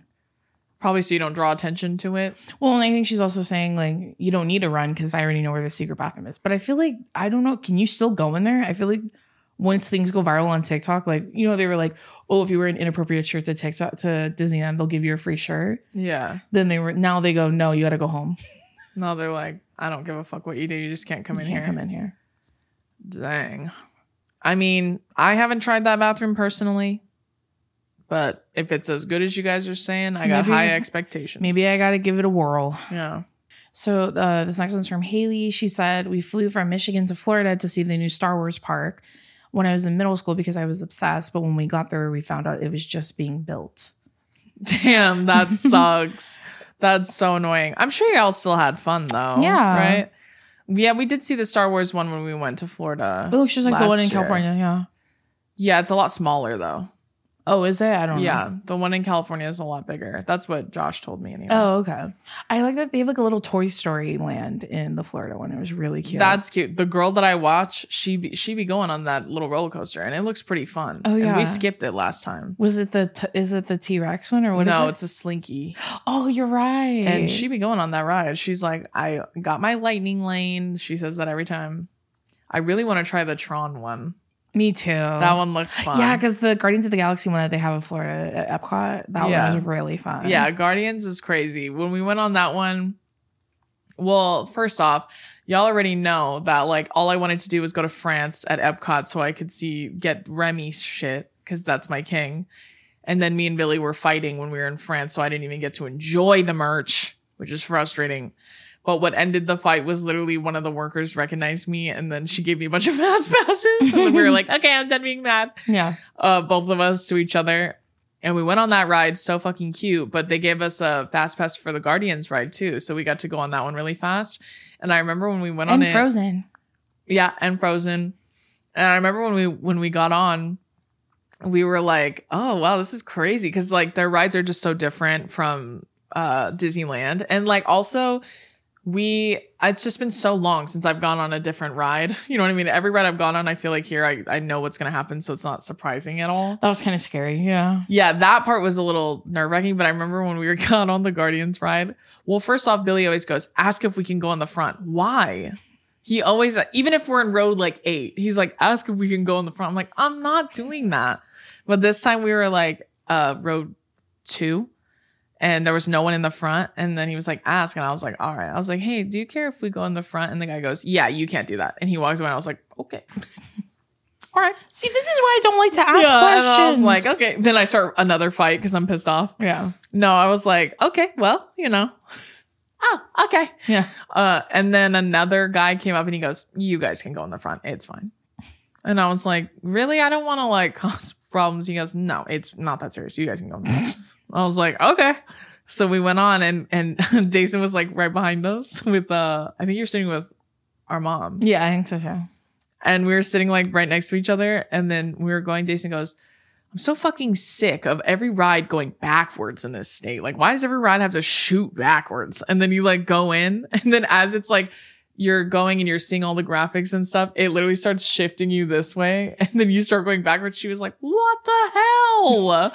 Probably so you don't draw attention to it. Well, and I think she's also saying like you don't need to run because I already know where the secret bathroom is. But I feel like I don't know. Can you still go in there? I feel like once things go viral on TikTok, like you know they were like, oh, if you wear an inappropriate shirt to TikTok to Disneyland, they'll give you a free shirt. Yeah. Then they were now they go, no, you got to go home. No, they're like, I don't give a fuck what you do. You just can't come You in can't here. come in here. Dang. I mean, I haven't tried that bathroom personally, but if it's as good as you guys are saying, I got Maybe- high expectations. Maybe I got to give it a whirl. yeah. So uh, this next one's from Haley. She said we flew from Michigan to Florida to see the new Star Wars park when I was in middle school because I was obsessed. But when we got there, we found out it was just being built. Damn, that sucks. That's so annoying. I'm sure y'all still had fun though. Yeah. Right? Yeah, we did see the Star Wars one when we went to Florida. It looks just like the one in year. California. Yeah. Yeah, it's a lot smaller though. Oh, is it? I don't know. Yeah, the one in California is a lot bigger. That's what Josh told me anyway. Oh, okay. I like that they have like a little Toy Story land in the Florida one. It was really cute. That's cute. The girl that I watch, she be, she be going on that little roller coaster, and it looks pretty fun. Oh, And yeah. we skipped it last time. was it the t- is it the T Rex one or what? no, it? it's a slinky, oh, you're right. and she be going on that ride. She's like, I got my lightning lane. She says that every time. I really want to try the Tron one. Me too. That one looks fun. Yeah, because the Guardians of the Galaxy one that they have in Florida at Epcot, that Yeah. one was really fun. Yeah, Guardians is crazy. When we went on that one, well, first off, y'all already know that like all I wanted to do was go to France at Epcot so I could see get Remy's shit because that's my king. And then me and Billy were fighting when we were in France, so I didn't even get to enjoy the merch, which is frustrating. But what ended the fight was literally one of the workers recognized me and then she gave me a bunch of fast passes. And then we were like, okay, I'm done being mad Yeah. uh, both of us to each other. And we went on that ride, so fucking cute. But they gave us a fast pass for the Guardians ride too, so we got to go on that one really fast. And I remember when we went on it. And it, Frozen. yeah, and Frozen. And I remember when we when we got on, we were like, "Oh wow, this is crazy!" Because like their rides are just so different from uh Disneyland, and like also we it's just been so long since I've gone on a different ride. You know what I mean? Every ride I've gone on, I feel like here I I know what's gonna happen, so it's not surprising at all. That was kind of scary. Yeah. Yeah, that part was a little nerve wracking, but I remember when we were got on the Guardians ride. Well, first off, Billy always goes, ask if we can go on the front. Why? He always, even if we're in road like eight, he's like, ask if we can go on the front. I'm like, I'm not doing that. But this time we were like, uh, road two and there was no one in the front. And then he was like, ask. And I was like, all right. I was like, hey, do you care if we go in the front? And the guy goes, yeah, you can't do that. And he walks away and I was like, okay. all right. See, this is why I don't like to ask Yeah, questions. and I was like, okay. Then I start another fight because I'm pissed off. yeah. No, I was like, okay, well, you know. Oh, okay. Yeah. Uh, and then another guy came up and he goes, You guys can go in the front. It's fine. And I was like, Really? I don't want to like cause problems. He goes, No, it's not that serious. You guys can go in the front. I was like, Okay. So we went on and and Deison was like right behind us with uh I think you're sitting with our mom. Yeah, I think so too. And we were sitting like right next to each other. And then we were going, Deison goes, I'm so fucking sick of every ride going backwards in this state. Like, why does every ride have to shoot backwards? And then you like go in, and then as it's like you're going and you're seeing all the graphics and stuff, it literally starts shifting you this way, and then you start going backwards. She was like, "What the hell?"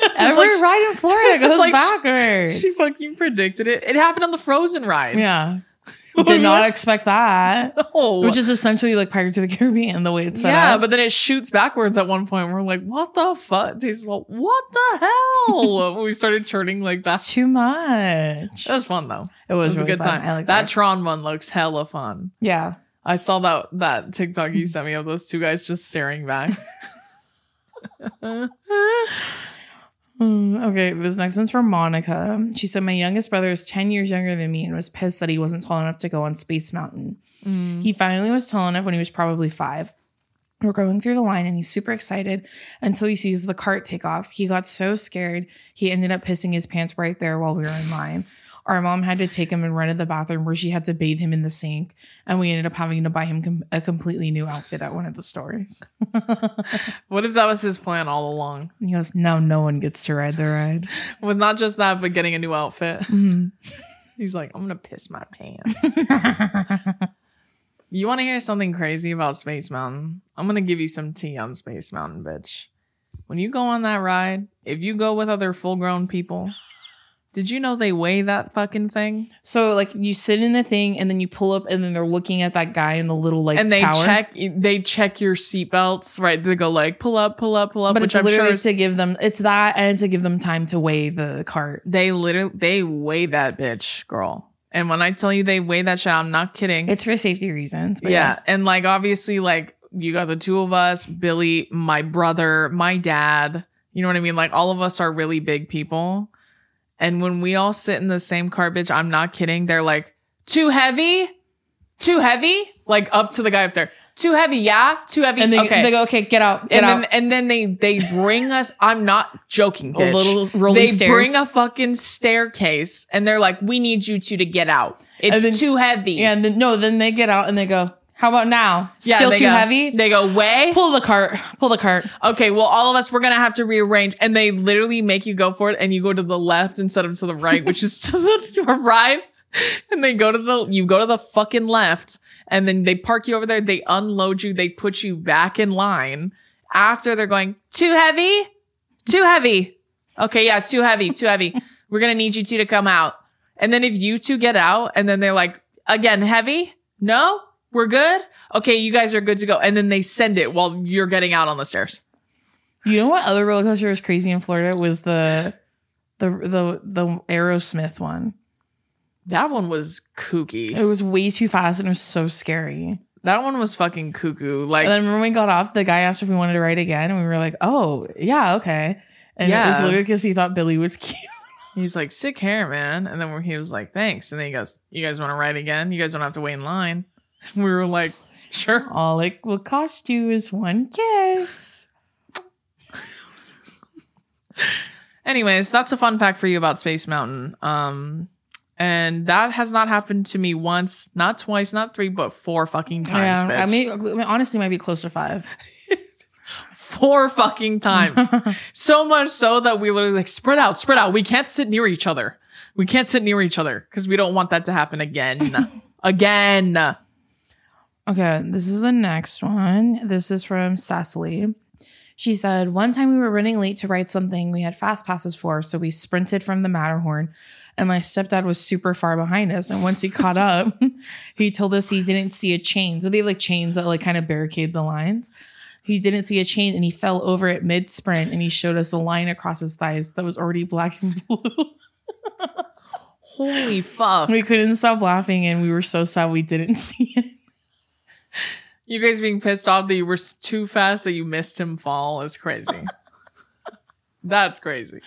Every like- ride in Florida goes like backwards. She fucking predicted it. It happened on the Frozen ride. yeah. Did not expect that. No. Which is essentially like Pirates of the Caribbean, the way it's set yeah, up. but then it shoots backwards at one point. We're like, what the fuck? Tastes like, what the hell? we started churning like that. It's too much. That was fun though. It It was, was a good fun. time. I like that that. Tron one looks hella fun. yeah. I saw that that TikTok you sent me of those two guys just staring back. Hmm, okay, this next one's from Monica. She said, My youngest brother is 10 years younger than me and was pissed that he wasn't tall enough to go on Space Mountain. He finally was tall enough when he was probably five. We're going through the line and he's super excited until he sees the cart take off. He got so scared, he ended up pissing his pants right there while we were in line. Our mom had to take him and run to the bathroom where she had to bathe him in the sink. And we ended up having to buy him com- a completely new outfit at one of the stores. What if that was his plan all along? He goes, Now no one gets to ride the ride. It was not just that, but getting a new outfit. Mm-hmm. He's like, I'm gonna piss my pants. you want to hear something crazy about Space Mountain? I'm gonna give you some tea on Space Mountain, bitch. When you go on that ride, if you go with other full-grown people, did you know they weigh that fucking thing? So like you sit in the thing and then you pull up and then they're looking at that guy in the little like and they tower. check they check your seatbelts, right? They go like pull up, pull up, pull up, but which it's I'm literally sure to give them it's that and to give them time to weigh the cart. they literally they weigh that bitch, girl. And when I tell you they weigh that shit, I'm not kidding. It's for safety reasons. But yeah. And like obviously, like you got the two of us, Billy, my brother, my dad. You know what I mean? Like all of us are really big people. And when we all sit in the same car, bitch, I'm not kidding. They're like, too heavy? Too heavy? Like up to the guy up there. Too heavy, yeah? Too heavy. And they, okay. they go, okay, get out, get and out. then and then they they bring us. I'm not joking. Bitch. little rolling they stairs. bring a fucking staircase, and they're like, "We need you two to get out. It's then- too heavy." yeah, and then no, then they get out and they go, how about now? Yeah, Still too go- heavy? They go way. pull the cart, pull the cart. Okay, well, all of us we're gonna have to rearrange, and they literally make you go for it, and you go to the left instead of to the right, which is to the right. And they go to the you go to the fucking left, and then they park you over there. They unload you. They put you back in line. After they're going too heavy, too heavy. Okay, yeah, too heavy, too heavy. We're gonna need you two to come out. And then if you two get out, and then they're like again heavy, no, we're good. Okay, you guys are good to go. And then they send it while you're getting out on the stairs. You know what other roller coaster was crazy in Florida was the the the the Aerosmith one. That one was kooky. It was way too fast and it was so scary. That one was fucking cuckoo. Like, And then when we got off, the guy asked if we wanted to ride again, and we were like, "Oh, yeah, okay." And it was Yeah. literally because he thought Billy was cute. he's like, sick hair, man. And then he was like, thanks. And then he goes, you guys want to ride again? You guys don't have to wait in line. We were like, sure. All it will cost you is one kiss. Anyways, that's a fun fact for you about Space Mountain. Um, and that has not happened to me once, not twice, not three, but four fucking times. yeah. I mean, I mean, honestly, might be close to five. four fucking times. so much so that we literally like spread out, spread out. We can't sit near each other. We can't sit near each other because we don't want that to happen again. again. Okay, this is the next one. This is from Cecily. She said, One time we were running late to write something we had fast passes for, so we sprinted from the Matterhorn, and my stepdad was super far behind us. And once he caught up, he told us he didn't see a chain. So they have like chains that like kind of barricade the lines. He didn't see a chain and he fell over it mid sprint and he showed us a line across his thighs that was already black and blue. Holy fuck. we couldn't stop laughing and we were so sad we didn't see it. You guys being pissed off that you were too fast that you missed him fall is crazy. That's crazy.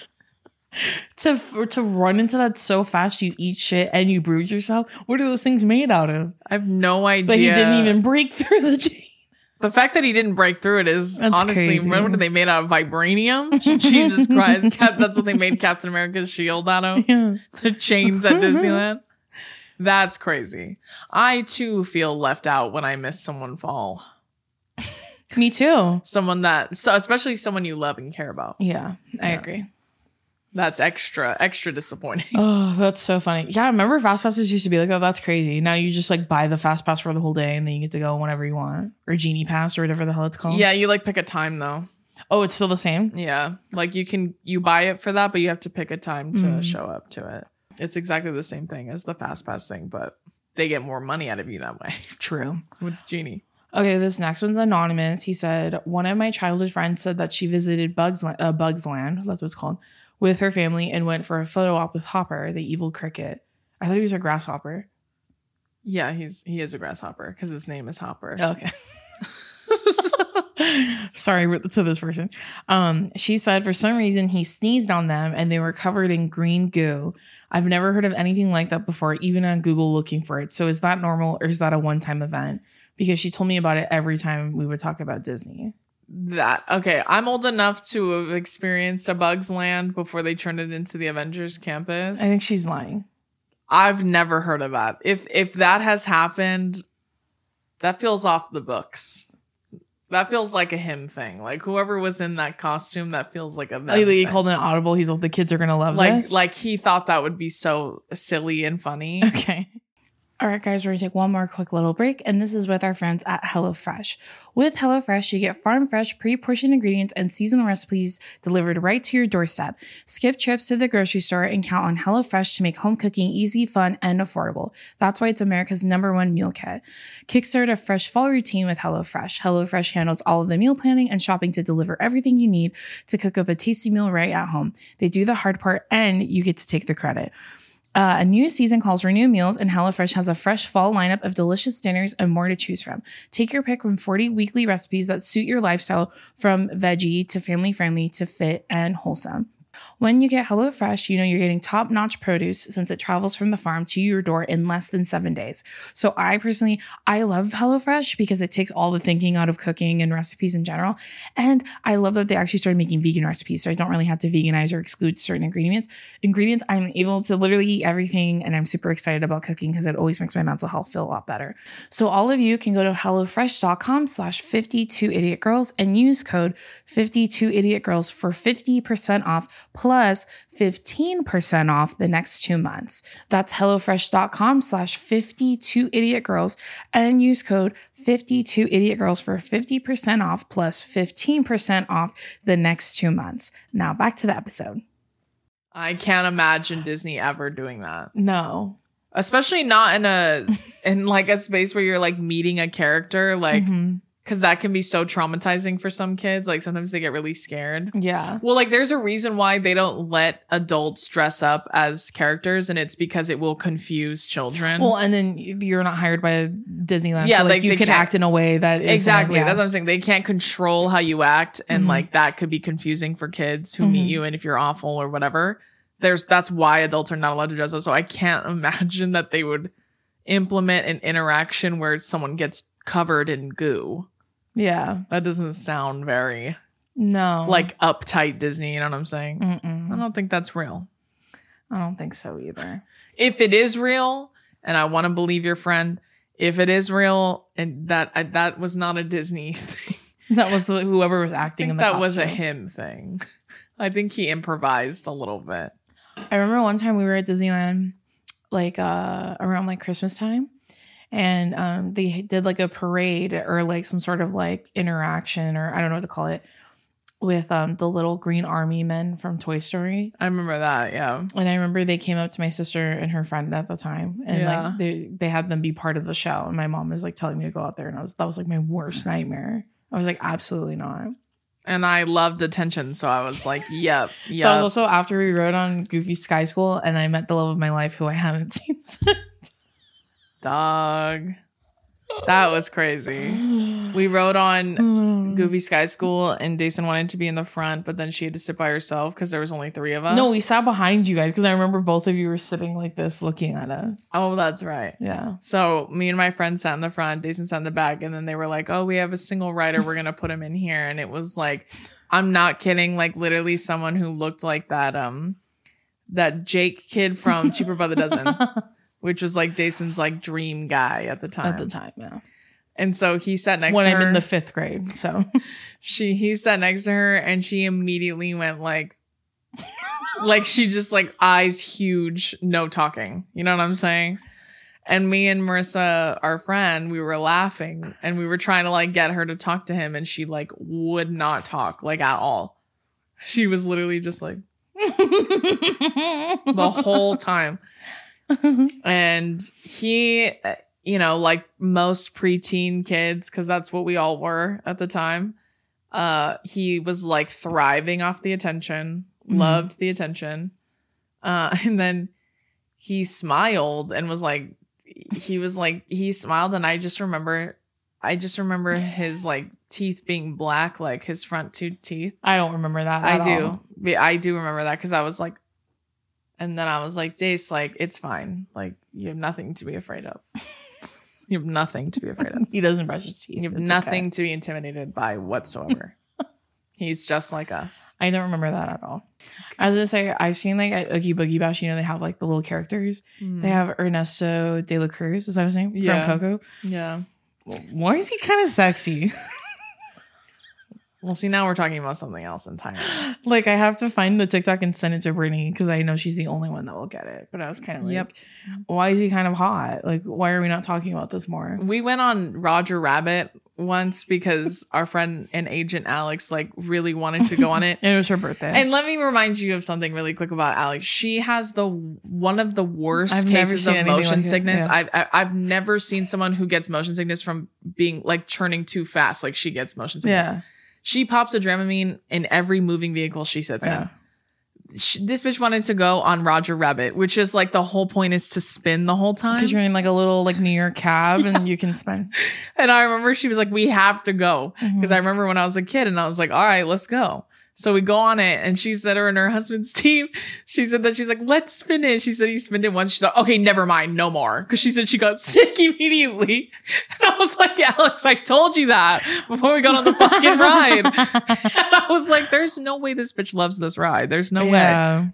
to to run into that so fast you eat shit and you bruise yourself. What are those things made out of? I have no idea. But he didn't even break through the chain. The fact that he didn't break through it is That's honestly, crazy. what are they made out of? Vibranium? Jesus Christ. Cap, that's what they made Captain America's shield out of. Yeah. the chains at Disneyland. That's crazy. I too feel left out when I miss someone fall. Me too. Someone that, so especially someone you love and care about. Yeah, I Yeah. agree. That's extra, extra disappointing. Oh, that's so funny. Yeah, remember fast passes used to be like that. That's crazy. Now you just like buy the fast pass for the whole day and then you get to go whenever you want. Or genie pass or whatever the hell it's called. Yeah, you like pick a time though. Oh, it's still the same. Yeah, like you can you buy it for that, but you have to pick a time to Mm. show up to it. It's exactly the same thing as the fast pass thing, but they get more money out of you that way True. with Genie. Okay, this next one's anonymous. He said one of my childhood friends said that she visited Bugs uh, Bugs Land, that's what it's called, with her family and went for a photo op with Hopper, the evil cricket. I thought he was a grasshopper. Yeah, he's he is a grasshopper because his name is Hopper. Okay. Sorry to this person. Um, she said for some reason he sneezed on them and they were covered in green goo. I've never heard of anything like that before, even on Google looking for it. So is that normal or is that a one time event? Because she told me about it every time we would talk about Disney. That okay. I'm old enough to have experienced a Bugs Land before they turned it into the Avengers campus. I think she's lying. I've never heard of that. If if that has happened, that feels off the books. That feels like a him thing. Like whoever was in that costume, that feels like a them oh, Like he called an audible. He's like, the kids are gonna love like this. like he thought that would be so silly and funny. Okay. All right, guys, we're going to take one more quick little break, and this is with our friends at HelloFresh. With HelloFresh, you get farm fresh, pre portioned ingredients and seasonal recipes delivered right to your doorstep. Skip trips to the grocery store and count on HelloFresh to make home cooking easy, fun, and affordable. That's why it's America's number one meal kit. Kickstart a fresh fall routine with HelloFresh. HelloFresh handles all of the meal planning and shopping to deliver everything you need to cook up a tasty meal right at home. They do the hard part, and you get to take the credit. Uh, a new season calls for new meals, and HelloFresh has a fresh fall lineup of delicious dinners and more to choose from. Take your pick from 40 weekly recipes that suit your lifestyle from veggie to family friendly to fit and wholesome. When you get HelloFresh, you know you're getting top notch produce since it travels from the farm to your door in less than seven days. So, I personally, I love HelloFresh because it takes all the thinking out of cooking and recipes in general. And I love that they actually started making vegan recipes. So, I don't really have to veganize or exclude certain ingredients. Ingredients, I'm able to literally eat everything. And I'm super excited about cooking because it always makes my mental health feel a lot better. So, all of you can go to HelloFresh.com slash 52 idiot girls and use code 52 idiot girls for 50% off plus 15% off the next two months. That's HelloFresh.com slash 52 idiot girls and use code 52 idiot girls for 50% off plus 15% off the next two months. Now back to the episode. I can't imagine Disney ever doing that. No. Especially not in a in like a space where you're like meeting a character like Mhm. Cuz that can be so traumatizing for some kids. Like sometimes they get really scared. Yeah. Well, like there's a reason why they don't let adults dress up as characters and it's because it will confuse children. Well, and then you're not hired by Disneyland. Yeah, so like, like, you can act in a way that is exactly. yeah. That's what I'm saying. They can't control how you act and Mhm. like that could be confusing for kids who meet Mhm. you and if you're awful or whatever. There's that's why adults are not allowed to dress up. So I can't imagine that they would implement an interaction where someone gets covered in goo. Yeah. That doesn't sound very No. like uptight Disney, you know what I'm saying? Mm-mm. I don't think that's real. I don't think so either. if it is real, and I want to believe your friend, if it is real, and that I, that was not a Disney thing, That was whoever was acting in the that was a him thing. I think he improvised a little bit. I remember one time we were at Disneyland, like uh around like Christmas time, and um they did like a parade or like some sort of like interaction or I don't know what to call it with um the little green army men from Toy Story. I remember that. Yeah, And I remember they came up to my sister and her friend at the time, and Yeah. like they they had them be part of the show. And my mom was like telling me to go out there, and I was that was like my worst nightmare. I was like, absolutely not. and I loved attention, so I was like, "Yep, That was yep." also after we rode on Goofy Sky School, and I met the love of my life, who I haven't seen since. Dog, that was crazy. We rode on Goofy Sky School, and Deison wanted to be in the front, but then she had to sit by herself because there was only three of us. No, we sat behind you guys because I remember both of you were sitting like this, looking at us. Oh, that's right. Yeah. So me and my friend sat in the front, Deison sat in the back, and then they were like, "Oh, we have a single rider. We're gonna put him in here." And it was like, I'm not kidding. Like literally, someone who looked like that um that Jake kid from Cheaper by the Dozen, which was like Deison's like dream guy at the time. At the time, yeah. And so he sat next When to her. When I'm in the fifth grade, so she he sat next to her, and she immediately went like. like she just like eyes huge, no talking. You know what I'm saying? And me and Marissa, our friend, we were laughing and we were trying to like get her to talk to him and she like would not talk like at all. She was literally just like the whole time. And he, you know, like most preteen kids, because that's what we all were at the time, uh, he was like thriving off the attention, Mhm. loved the attention. Uh, and then he smiled and was like, he was like, he smiled, and I just remember, I just remember his like teeth being black, like his front two teeth. I don't remember that. I do. all. I do remember that because I was like, and then I was like, Dace, like, it's fine. Like, you have nothing to be afraid of. you have nothing to be afraid of. He doesn't brush his teeth. You have It's nothing okay. to be intimidated by whatsoever. He's just like us. I don't remember that at all. I was gonna say I've seen like at Oogie Boogie Bash, you know, they have like the little characters. Mm. They have Ernesto de la Cruz, is that his name? Yeah. From Coco. Yeah. Why is he kind of sexy? Well, see, now we're talking about something else entirely. like I have to find the TikTok and send it to Brittany because I know she's the only one that will get it. But I was kind of like, Yep. why is he kind of hot? Like, why are we not talking about this more? We went on Roger Rabbit once because our friend and agent Alex like really wanted to go on it. And it was her birthday. And let me remind you of something really quick about Alex. She has the one of the worst I've cases of motion like sickness. yeah. I've I've never seen someone who gets motion sickness from being like churning too fast. Like she gets motion sickness. yeah. She pops a Dramamine in every moving vehicle she sits Yeah. in. This bitch wanted to go on Roger Rabbit, which is like the whole point is to spin the whole time. Because you're in like a little like New York cab and you can spin. And I remember she was like, "We have to go," Mm-hmm. because I remember when I was a kid, and I was like, "All right, let's go." So we go on it, and she said her and her husband's team. She said that she's like, "Let's spin it." She said he spinned it once. She's like, "Okay, never mind, no more," because she said she got sick immediately. And I was like, "Alex, I told you that before we got on the fucking ride." and I was like, "There's no way this bitch loves this ride. There's no way."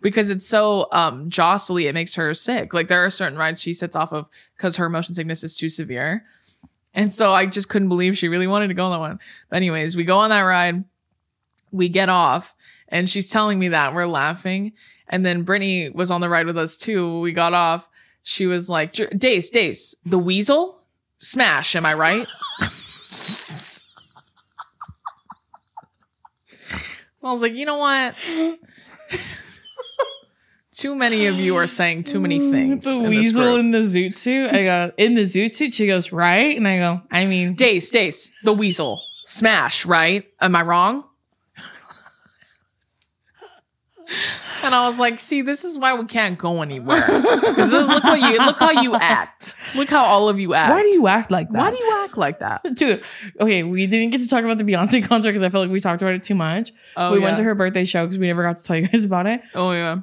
because it's so um jostly it makes her sick like there are certain rides she sits off of because her motion sickness is too severe and so i just couldn't believe she really wanted to go on that one but anyways we go on that ride we get off and she's telling me that we're laughing and then brittany was on the ride with us too we got off she was like dace dace the weasel smash am i right I was like, you know what? too many of you are saying too many things. The in weasel in the zoot suit. I go, in the zoot suit? She goes, right? And I go, I mean, Dace, Dace, the weasel. Smash, right? Am I wrong? and I was like, see, this is why we can't go anywhere. Because look what you look how you act. Look how all of you act. why do you act like that? why do you act like that? Dude, okay, we didn't get to talk about the Beyonce concert because I felt like we talked about it too much. Oh, we yeah. went to her birthday show because we never got to tell you guys about it. Oh yeah.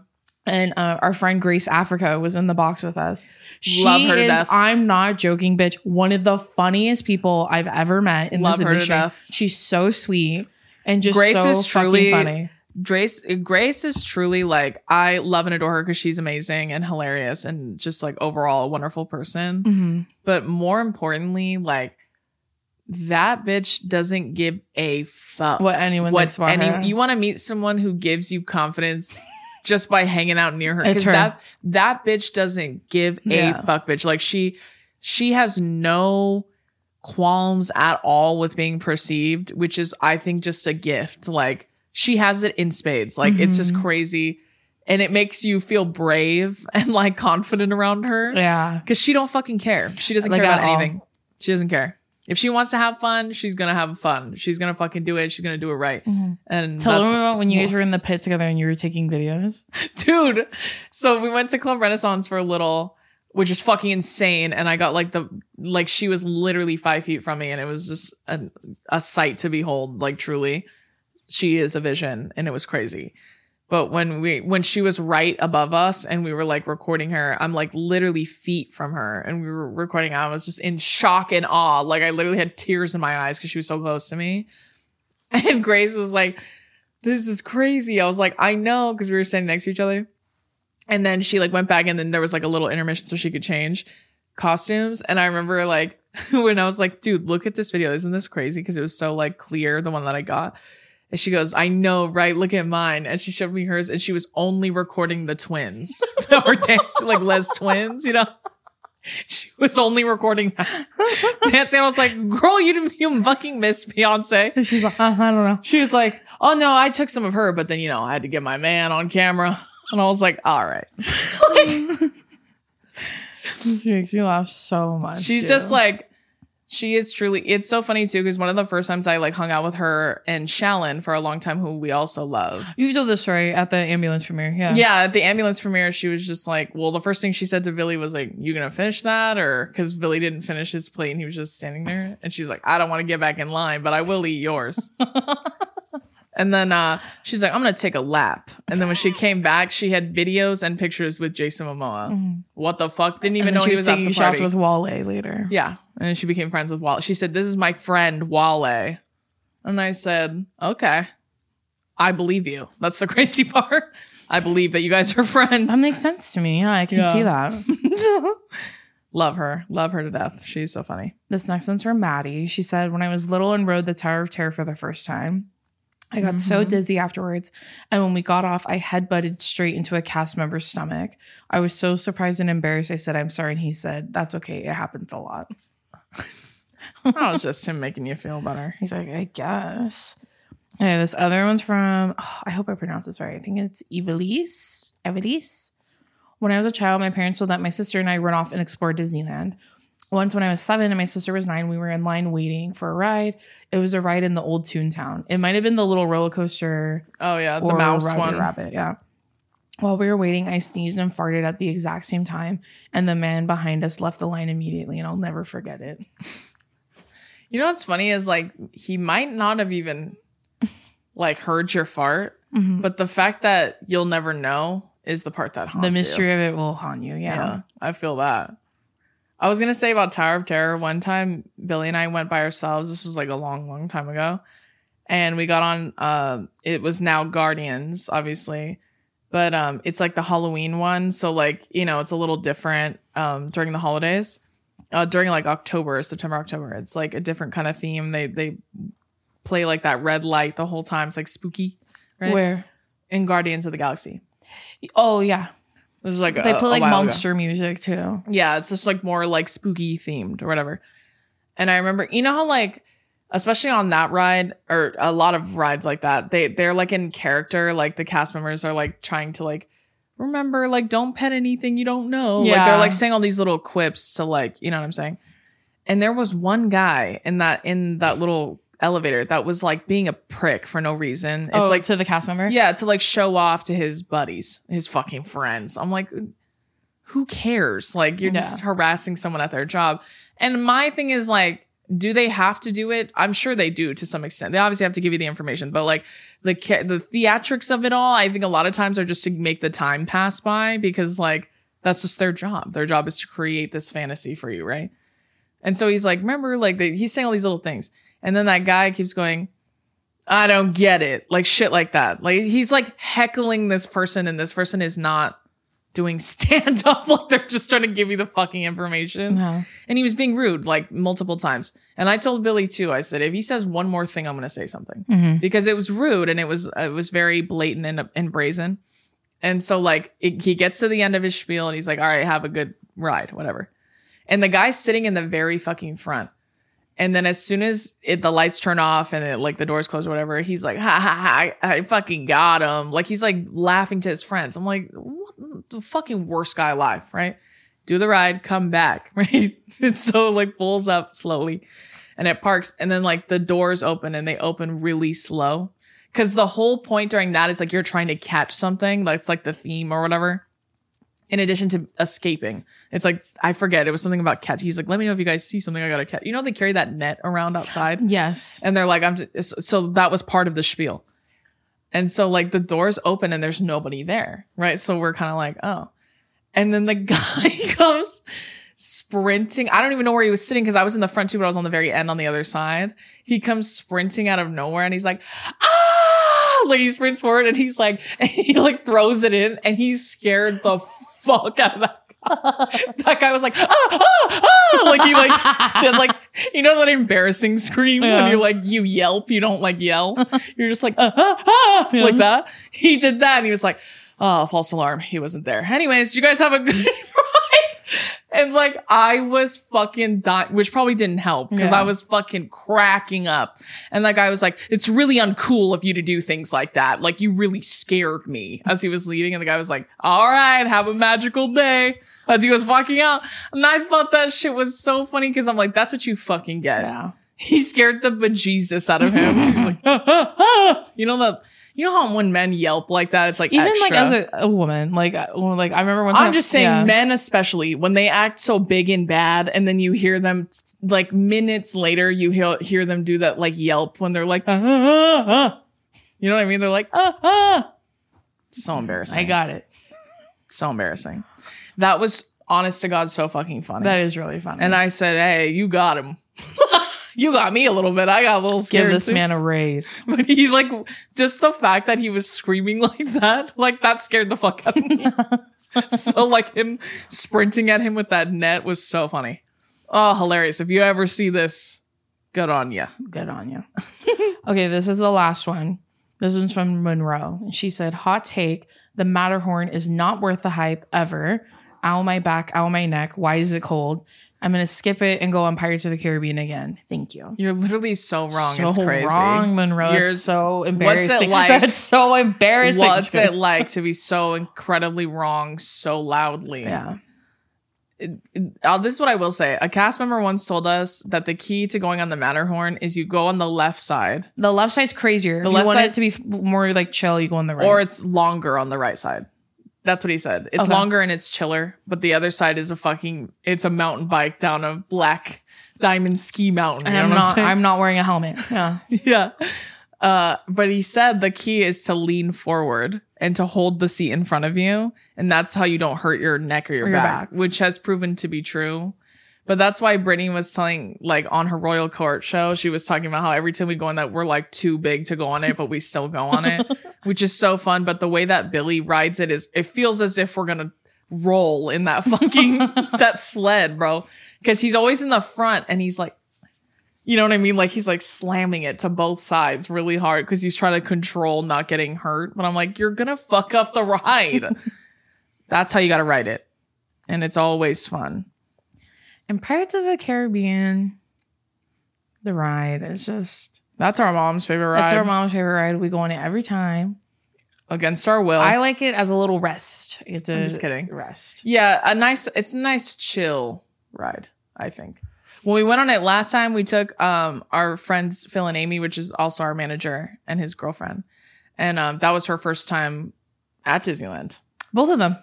And uh, our friend Grace Africa was in the box with us. She Love her to is, death. I'm not joking, bitch, one of the funniest people I've ever met in Love this her to industry. death. She's so sweet and just Grace so is fucking truly- funny. Grace Grace is truly like I love and adore her because she's amazing and hilarious and just like overall a wonderful person. hmm But more importantly, like that bitch doesn't give a fuck What anyone thinks about any her. you want to meet someone who gives you confidence just by hanging out near her It's because her. that that bitch doesn't give a Yeah. fuck bitch like she she has no qualms at all with being perceived which is i think just a gift like she has it in spades like it's just Mhm. crazy and it makes you feel brave and like confident around her yeah. because she don't fucking care. She doesn't Like, care about all. anything. She doesn't care. If she wants to have fun, she's gonna have fun. She's gonna fucking do it. She's gonna do it right. Mhm. And Tell them about when you guys were in the pit together and you were taking videos. dude. So we went to Club Renaissance for a little, which is fucking insane. And I got like the like she was literally five feet from me, and it was just a, a sight to behold. Like truly, she is a vision, and it was crazy. But when we when she was right above us and we were like recording her, I'm like literally feet from her, and we were recording. I was just in shock and awe. Like I literally had tears in my eyes because she was so close to me. And Grace was like, "This is crazy." I was like, "I know," because we were standing next to each other. And then she like went back and then there was like a little intermission so she could change costumes. And I remember like when I was like, dude, look at this video. Isn't this crazy? Because it was so like clear, the one that I got. And she goes, I know, right? Look at mine. And she showed me hers and she was only recording the twins that were dancing, like Les twins, you know? She was only recording that. dancing. I was like, girl, you you fucking missed Beyonce. And she's like, uh, I don't know. She was like, "Oh no, I took some of her, but then you know I had to get my man on camera." And I was like, "All right." like, She makes me laugh so much. she's too. just like, She is truly. It's so funny too because one of the first times I like hung out with her and Shallon for a long time, who we also love. You told the story at the ambulance premiere. Yeah. Yeah, at the ambulance premiere, she was just like, "Well, the first thing she said to Billy was like, you gonna finish that?" Or because Billy didn't finish his plate and he was just standing there, and she's like, "I don't want to get back in line, but I will eat yours." and then uh, she's like, "I'm gonna take a lap." And then when she came back, she had videos and pictures with Jason Momoa. What the fuck? Didn't even Mm-hmm. Know he was at taking the shots party. with Wale later. Yeah. And then she became friends with Wale. She said, This is my friend Wale. And I said, Okay. I believe you. That's the crazy part. I believe that you guys are friends. That makes sense to me. Yeah, I can Yeah. see that. Love her. Love her to death. She's so funny. This next one's from Maddie. She said, When I was little and rode the Tower of Terror for the first time, I got so Mhm. dizzy afterwards. And when we got off, I headbutted straight into a cast member's stomach. I was so surprised and embarrassed. I said, I'm sorry. And he said, That's okay. It happens a lot. That was just him making you feel better. He's like, I guess. Okay, this other one's from, oh, I hope I pronounced this right. I think it's Evelise. Evelise. When I was a child, my parents would let my sister and I run off and explore Disneyland. Once, when I was seven and my sister was nine, we were in line waiting for a ride. It was a ride in the old Toontown. It might have been the little roller coaster Oh, yeah. The mouse Roger one. Rabbit. Yeah. While we were waiting, I sneezed and farted at the exact same time, and the man behind us left the line immediately, and I'll never forget it. You know what's funny is like, he might not have even like heard your fart, Mhm. but the fact that you'll never know is the part that haunts you. The you. mystery of it will haunt you. Yeah. yeah. I feel that. I was gonna say about Tower of Terror. One time, Billy and I went by ourselves. This was like a long, long time ago, and we got on. Uh, it was now Guardians, obviously, but um, it's like the Halloween one. So like you know, it's a little different um during the holidays. Uh, during like October, September, October, it's like a different kind of theme. They they play like that red light the whole time. It's like spooky, right? Where? in Guardians of the Galaxy. Oh yeah, This is like they a, a like while ago. monster music too. Yeah, it's just like more like spooky themed or whatever. And I remember, you know how like, especially on that ride or a lot of rides like that, they they're like in character. Like the cast members are like trying to like remember, like don't pet anything you don't know. Like Yeah. they're like saying all these little quips to like, you know what I'm saying. And there was one guy in that in that little elevator that was like being a prick for no reason. It's oh, like to the cast member. yeah, to like show off to his buddies, his fucking friends. I'm like, who cares? Like, you're just harassing someone at their job. And my thing is like, do they have to do it? I'm sure they do to some extent. They obviously have to give you the information, but like the the theatrics of it all, I think a lot of times are just to make the time pass by because like that's just their job. Their job is to create this fantasy for you, right? And so he's like, remember, like he's saying all these little things, and then that guy keeps going, I don't get it. Like shit like that. Like he's like heckling this person and this person is not doing stand up. Like they're just trying to give you the fucking information. No. And he was being rude like multiple times. And I told Billy too, I said, if he says one more thing, I'm going to say something Mhm. because it was rude and it was, it was very blatant and, and brazen. And so like it, he gets to the end of his spiel and he's like, all right, have a good ride, whatever. And the guy's sitting in the very fucking front. And then as soon as it, the lights turn off and it, like the doors close or whatever, he's like, ha ha ha, I, I fucking got him. Like he's like laughing to his friends. I'm like, what the fucking worst guy alive, right? Do the ride, come back, right? It's so like pulls up slowly and it parks. And then like the doors open and they open really slow. Cause the whole point during that is like you're trying to catch something. That's like the theme or whatever in addition to escaping. It's like I forget. It was something about catch. He's like, let me know if you guys see something I gotta catch. You know they carry that net around outside, Yes. and they're like, I'm. Just, so that was part of the spiel. And so like the doors open and there's nobody there, right? So we're kind of like, oh, and then the guy comes sprinting. I don't even know where he was sitting because I was in the front too, but I was on the very end on the other side. He comes sprinting out of nowhere and he's like, ah, like he sprints forward and he's like, and he like throws it in and he's scared the fuck out of that guy. that guy was like, ah, ah, ah, like he like did like, you know that embarrassing scream when Yeah. you like, you yelp, you don't like yell. You're just like, ah, ah, ah, like that. He did that and he was like, oh, false alarm. He wasn't there. Anyways, you guys have a good. And like I was fucking dying, which probably didn't help because Yeah. I was fucking cracking up. And like I was like, it's really uncool of you to do things like that. Like you really scared me as he was leaving. And the guy was like, all right, have a magical day. As he was walking out. And I thought that shit was so funny because I'm like, that's what you fucking get. Yeah. He scared the bejesus out of him. He's like, "Ah, ah, ah." you know the, you know how when men yelp like that, it's like Even extra. like as a, a woman, like uh, well, like I remember one I'm just saying, yeah. men especially when they act so big and bad, and then you hear them like minutes later, you hear hear them do that like yelp when they're like, "Ah, ah, ah." you know what I mean? They're like, ah, ah. so embarrassing. I got it. so embarrassing. That was honest to God, so fucking funny. That is really funny. and I said, hey, you got him. you got me a little bit. I got a little scared. give this too. man a raise. But he like just the fact that he was screaming like that, like that scared the fuck out of me. so like him sprinting at him with that net was so funny. Oh, hilarious. If you ever see this, good on you. Good on you. okay, this is the last one. This one's from Monroe. And she said, Hot take the Matterhorn is not worth the hype ever. Ow my back, ow my neck. Why is it cold? I'm going to skip it and go on Pirates of the Caribbean again. Thank you. You're literally so wrong. So it's crazy. wrong, Monroe. You're- It's so embarrassing. What's it like? That's so embarrassing. What's it like to be so incredibly wrong so loudly? Yeah. Uh, this is what I will say. A cast member once told us that the key to going on the Matterhorn is you go on the left side, The left side's crazier. The if left you want it to be more like chill, you go on the right. or it's longer on the right side. That's what he said. It's Okay. longer and it's chiller, but the other side is a fucking it's a mountain bike down a black diamond ski mountain. and I'm not saying? I'm not wearing a helmet. Yeah. yeah. Uh, but he said the key is to lean forward and to hold the seat in front of you, and that's how you don't hurt your neck or your, Or your back, back. which has proven to be true. But that's why Brittany was telling, like on her Royal Court show, she was talking about how every time we go on that, we're like too big to go on it, but we still go on it, which is so fun. But the way that Billy rides it is, it feels as if we're gonna roll in that fucking that sled, bro. Because he's always in the front, and he's like, you know what I mean? Like he's like slamming it to both sides really hard because he's trying to control not getting hurt. But I'm like, you're gonna fuck up the ride. That's how you gotta ride it. And it's always fun. And Pirates of the Caribbean, the ride is just That's our mom's favorite ride. that's our mom's favorite ride. We go on it every time. Against our will. I like it as a little rest. It's a I'm just kidding. rest. yeah, a nice it's a nice chill ride, I think. When we went on it last time, we took um our friends Phil and Amy, which is also our manager, and his girlfriend. And um that was her first time at Disneyland. Both of them.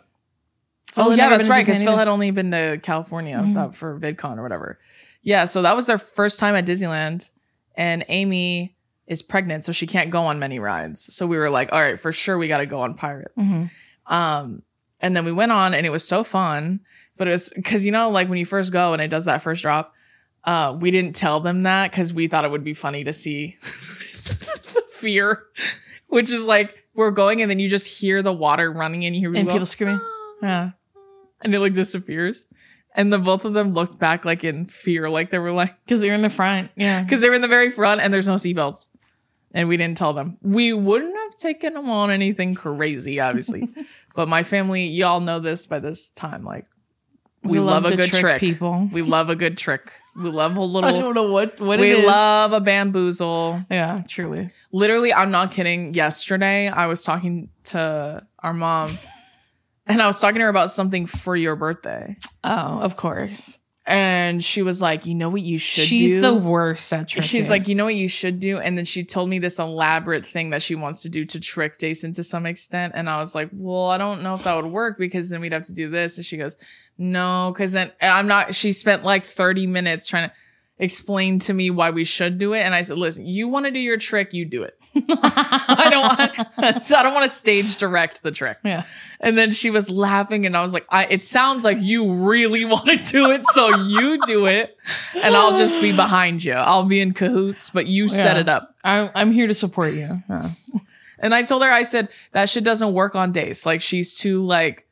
Phil oh yeah, that's right. Because Phil had only been to California Mhm. uh, for VidCon or whatever. Yeah, so that was their first time at Disneyland, and Amy is pregnant, so she can't go on many rides. So we were like, all right, for sure, we got to go on Pirates. Mhm. Um, and then we went on, and it was so fun. But it was because you know, like when you first go and it does that first drop, uh, we didn't tell them that because we thought it would be funny to see the fear, which is like we're going and then you just hear the water running and you hear And go, people screaming. Yeah. And it like disappears. And the both of them looked back like in fear, like they were like, Because they're in the front. Yeah. because they were in the very front and there's no seatbelts. And we didn't tell them. We wouldn't have taken them on anything crazy, obviously. but my family, y'all know this by this time. Like, we, love, a to good trick people. We love a good trick. We love a little. I don't know what what it We is. love a bamboozle. Yeah, truly. Literally, I'm not kidding. Yesterday, I was talking to our mom and I was talking to her about something for your birthday. Oh, of course. And she was like, you know what you should She's do? the worst at tricking. She's like, you know what you should do? And then she told me this elaborate thing that she wants to do to trick Jason to some extent. And I was like, well, I don't know if that would work because then we'd have to do this. And she goes, no, because then I'm not, she spent like 30 minutes trying to explain to me why we should do it. And I said, listen, you want to do your trick, you do it. I don't want, so I don't want to stage direct the trick. yeah. And then she was laughing, and I was like, I, "It sounds like you really want to do it, so you do it, and I'll just be behind you. I'll be in cahoots, but you set it up." I'm I'm here to support you. Yeah. And I told her, I said that shit doesn't work on days. Like she's too like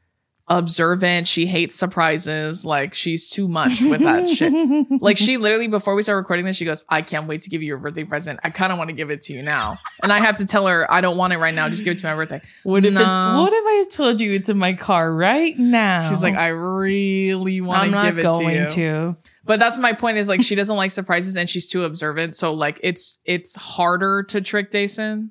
observant. She hates surprises. Like she's too much with that shit. Like she literally before we start recording this, she goes, "I can't wait to give you your birthday present. I kind of want to give it to you now." And I have to tell her, "I don't want it right now. Just give it to my birthday." What if it's what if I told you it's in my car right now? She's like, "I really want to give it to you." to. But that's my point is like she doesn't like surprises and she's too observant. So like it's it's harder to trick Deison.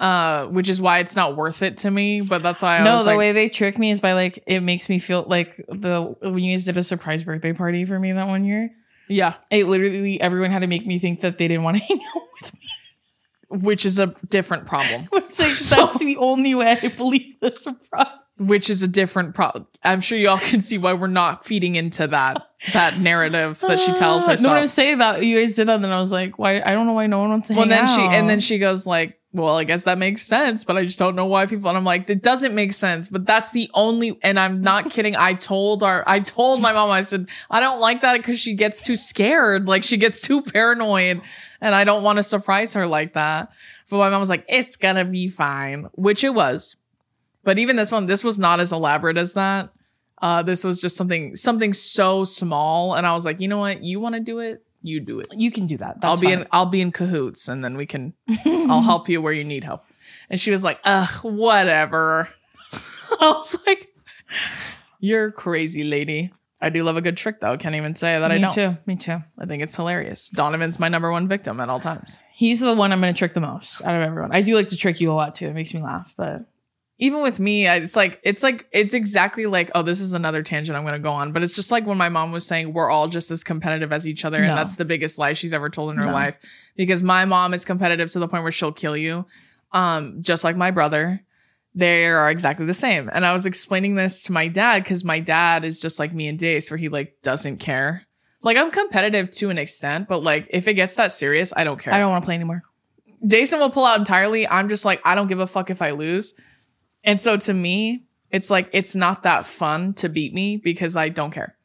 Uh, which is why it's not worth it to me. But that's why I No, the like, way they trick me is by like it makes me feel like the when you guys did a surprise birthday party for me that one year. yeah, It literally everyone had to make me think that they didn't want to hang out with me. which is a different problem. Which like So- that's the only way I believe the surprise. Which is a different problem. I'm sure y'all can see why we're not feeding into that that narrative that she tells Ah, No, what I'm saying that you guys did that, and then I was like, why? I don't know why no one wants to Well, hang then out. she and then she goes like, "Well, I guess that makes sense, but I just don't know why people." And I'm like, "It doesn't make sense." But that's the only. And I'm not kidding. I told our, I told my mom, I said, "I don't like that because she gets too scared, like she gets too paranoid, and I don't want to surprise her like that." But my mom was like, "It's gonna be fine," which it was. But even this one, this was not as elaborate as that. Uh, this was just something something so small, and I was like, you know what? You want to do it? You do it. you can do that. That's I'll be fine. in I'll be in cahoots and then we can I'll help you where you need help. And she was like, ugh, whatever. I was like, You're crazy lady. I do love a good trick though. Can't even say that I me don't. too. Me too. I think it's hilarious. Donovan's my number one victim at all times. He's the one I'm going to trick the most out of everyone. I do like to trick you a lot too. It makes me laugh, but Even with me, I- it's like it's like it's exactly like oh, this is another tangent I'm gonna go on, but it's just like when my mom was saying we're all just as competitive as each other, No. and that's the biggest lie she's ever told in her No. life. Because my mom is competitive to the point where she'll kill you, um, just like my brother. They are exactly the same. And I was explaining this to my dad because my dad is just like me and Dace, where he like doesn't care. Like I'm competitive to an extent, but like if it gets that serious, I don't care. I don't want to play anymore. Deison will pull out entirely. I'm just like, I don't give a fuck if I lose. And so to me, it's like, it's not that fun to beat me because I don't care.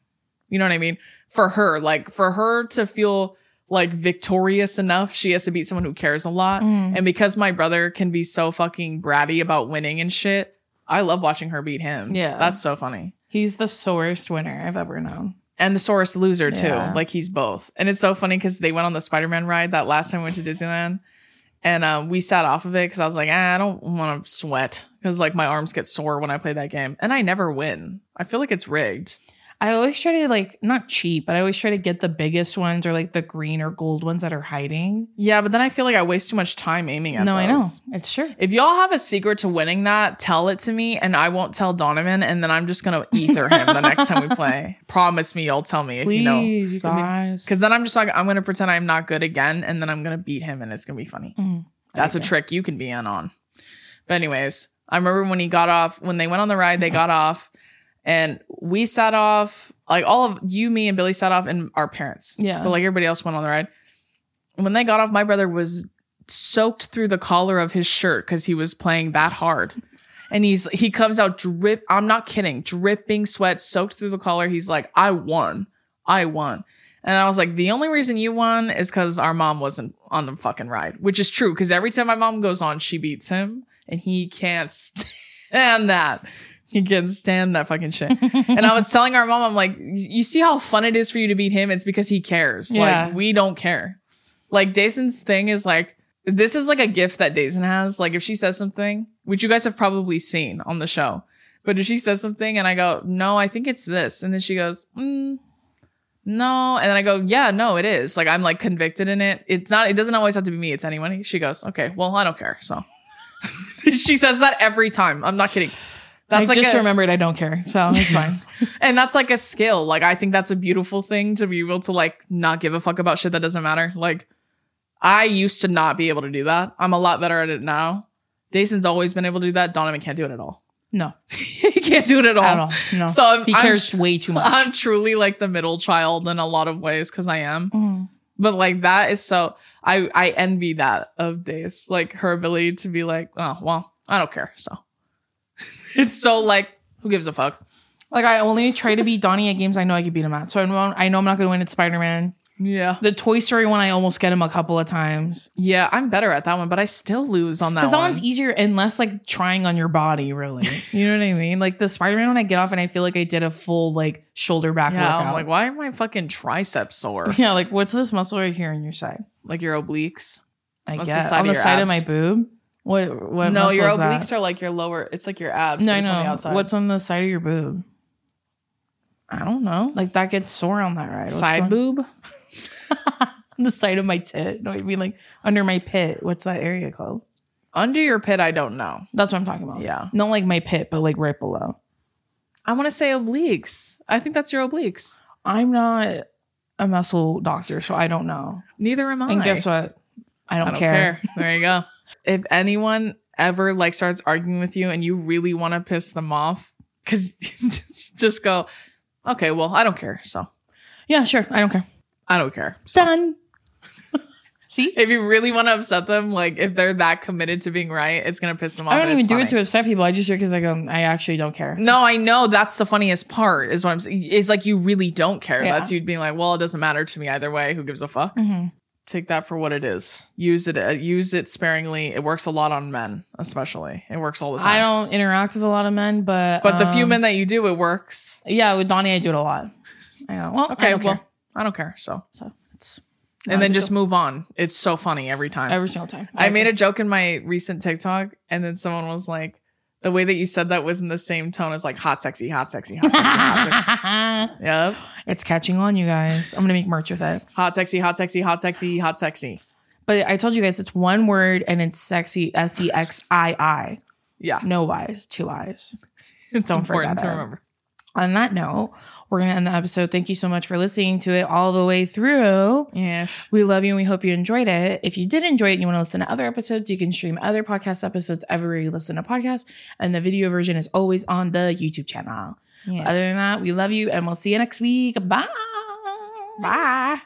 You know what I mean? For her, like, for her to feel like victorious enough, she has to beat someone who cares a lot. Mm. And because my brother can be so fucking bratty about winning and shit, I love watching her beat him. Yeah. That's so funny. He's the sorest winner I've ever known. And the sorest loser too. Yeah. Like he's both. And it's so funny because they went on the Spider-Man ride that last time we went to Disneyland. And uh, we sat off of it because I was like, ah, I don't want to sweat because like my arms get sore when I play that game. And I never win. I feel like it's rigged. I always try to like not cheap, but I always try to get the biggest ones or like the green or gold ones that are hiding. Yeah, but then I feel like I waste too much time aiming at them. no, those. I know. It's true. If y'all have a secret to winning that, tell it to me and I won't tell Donovan and then I'm just gonna ether him the next time we play. Promise me you'll tell me if Please, you know. you guys. Because then I'm just like, I'm gonna pretend I'm not good again and then I'm gonna beat him and it's gonna be funny. Mm, That's a trick you can be in on. But anyways, I remember when he got off, when they went on the ride, they got off and we sat off, like all of you, me, and Billy sat off and our parents. Yeah. But like everybody else went on the ride. And when they got off, my brother was soaked through the collar of his shirt because he was playing that hard. And he's he comes out drip. I'm not kidding, dripping sweat, soaked through the collar. He's like, I won. I won. And I was like, the only reason you won is because our mom wasn't on the fucking ride, which is true. Because every time my mom goes on, she beats him, and he can't stand that. He can't stand that fucking shit. and I was telling our mom, I'm like, you see how fun it is for you to beat him? It's because he cares. Yeah. Like we don't care. Like Deison's thing is like, this is like a gift that Deison has. Like if she says something, which you guys have probably seen on the show, but if she says something and I go, no, I think it's this, and then she goes, mm, no, and then I go, yeah, no, it is. Like I'm like convicted in it. It's not. It doesn't always have to be me. It's anyone. She goes, okay, well, I don't care. So she says that every time. I'm not kidding. That's I like just a, remembered I don't care, so it's fine. and that's like a skill. Like I think that's a beautiful thing to be able to like not give a fuck about shit that doesn't matter. Like I used to not be able to do that. I'm a lot better at it now. Deison's always been able to do that. Donovan can't do it at all. No, he can't do it at all. at all. No, So I'm- he I'm- cares way too much. I'm truly like the middle child in a lot of ways because I am. Mm. But like that is so I I envy that of Days. Like her ability to be like, oh well, I don't care. So it's so like, who gives a fuck? Like I only try to beat Donnie at games I know I can beat him at. So I know I know I'm not going to win at Spider Man. Yeah. The Toy Story one, I almost get him a couple of times. Yeah, I'm better at that one, but I still lose on that Because that one. one's easier and less like trying on your body, really. You know what I mean? Like the Spider Man one, I get off and I feel like I did a full like shoulder back yeah, workout. I'm like, why are my fucking triceps sore? yeah, like what's this muscle right here on your side? like your obliques. I What's guess on the side of my boob. What? What? no, your obliques are like your lower. It's like your abs. No, it's on the outside. What's on the side of your boob? I don't know. Like that gets sore on that right Side boob. the side of my tit. No, I mean like under my pit. What's that area called? Under your pit, I don't know. That's what I'm talking about. Yeah. Not like my pit, but like right below. I want to say obliques. I think that's your obliques. I'm not a muscle doctor, so I don't know. Neither am I. And guess what? I don't, I don't care. care. There you go. if anyone ever like starts arguing with you and you really want to piss them off, because just go, okay, well, I don't care. So Yeah, sure. I don't care. I don't care. So Done. See? if you really want to upset them, like if they're that committed to being right, it's gonna piss them off. I don't even do it to upset people. I just do it because I go, I actually don't care. No, I know that's the funniest part. Is what I'm saying. Is like you really don't care. Yeah. That's you being like, well, it doesn't matter to me either way. Who gives a fuck? Mhm. Take that for what it is. Use it. Uh, use it sparingly. It works a lot on men, especially. It works all the time. I don't interact with a lot of men, but But the few um, men that you do, it works. yeah, with Donnie, I do it a lot. I go, well, Okay, I don't well, care. I don't care. So, So it's and then just move on. It's so funny every time. every single time. I made a joke in my recent TikTok, and then someone was like, "The way that you said that was in the same tone as like hot, sexy, hot, sexy, hot, sexy, hot, sexy." Yep. it's catching on, you guys. I'm gonna make merch with it. Hot, sexy, hot, sexy, hot, sexy, hot, sexy. But I told you guys it's one word and it's sexy. S E X I I. Yeah, No eyes, two eyes. it's Don't important forget to it. remember. On that note, we're gonna end the episode. Thank you so much for listening to it all the way through. Yeah. We love you and we hope you enjoyed it. If you did enjoy it and you want to listen to other episodes, you can stream other podcast episodes everywhere you listen to podcasts. And the video version is always on the YouTube channel. Other than that, we love you and we'll see you next week. Bye. Bye.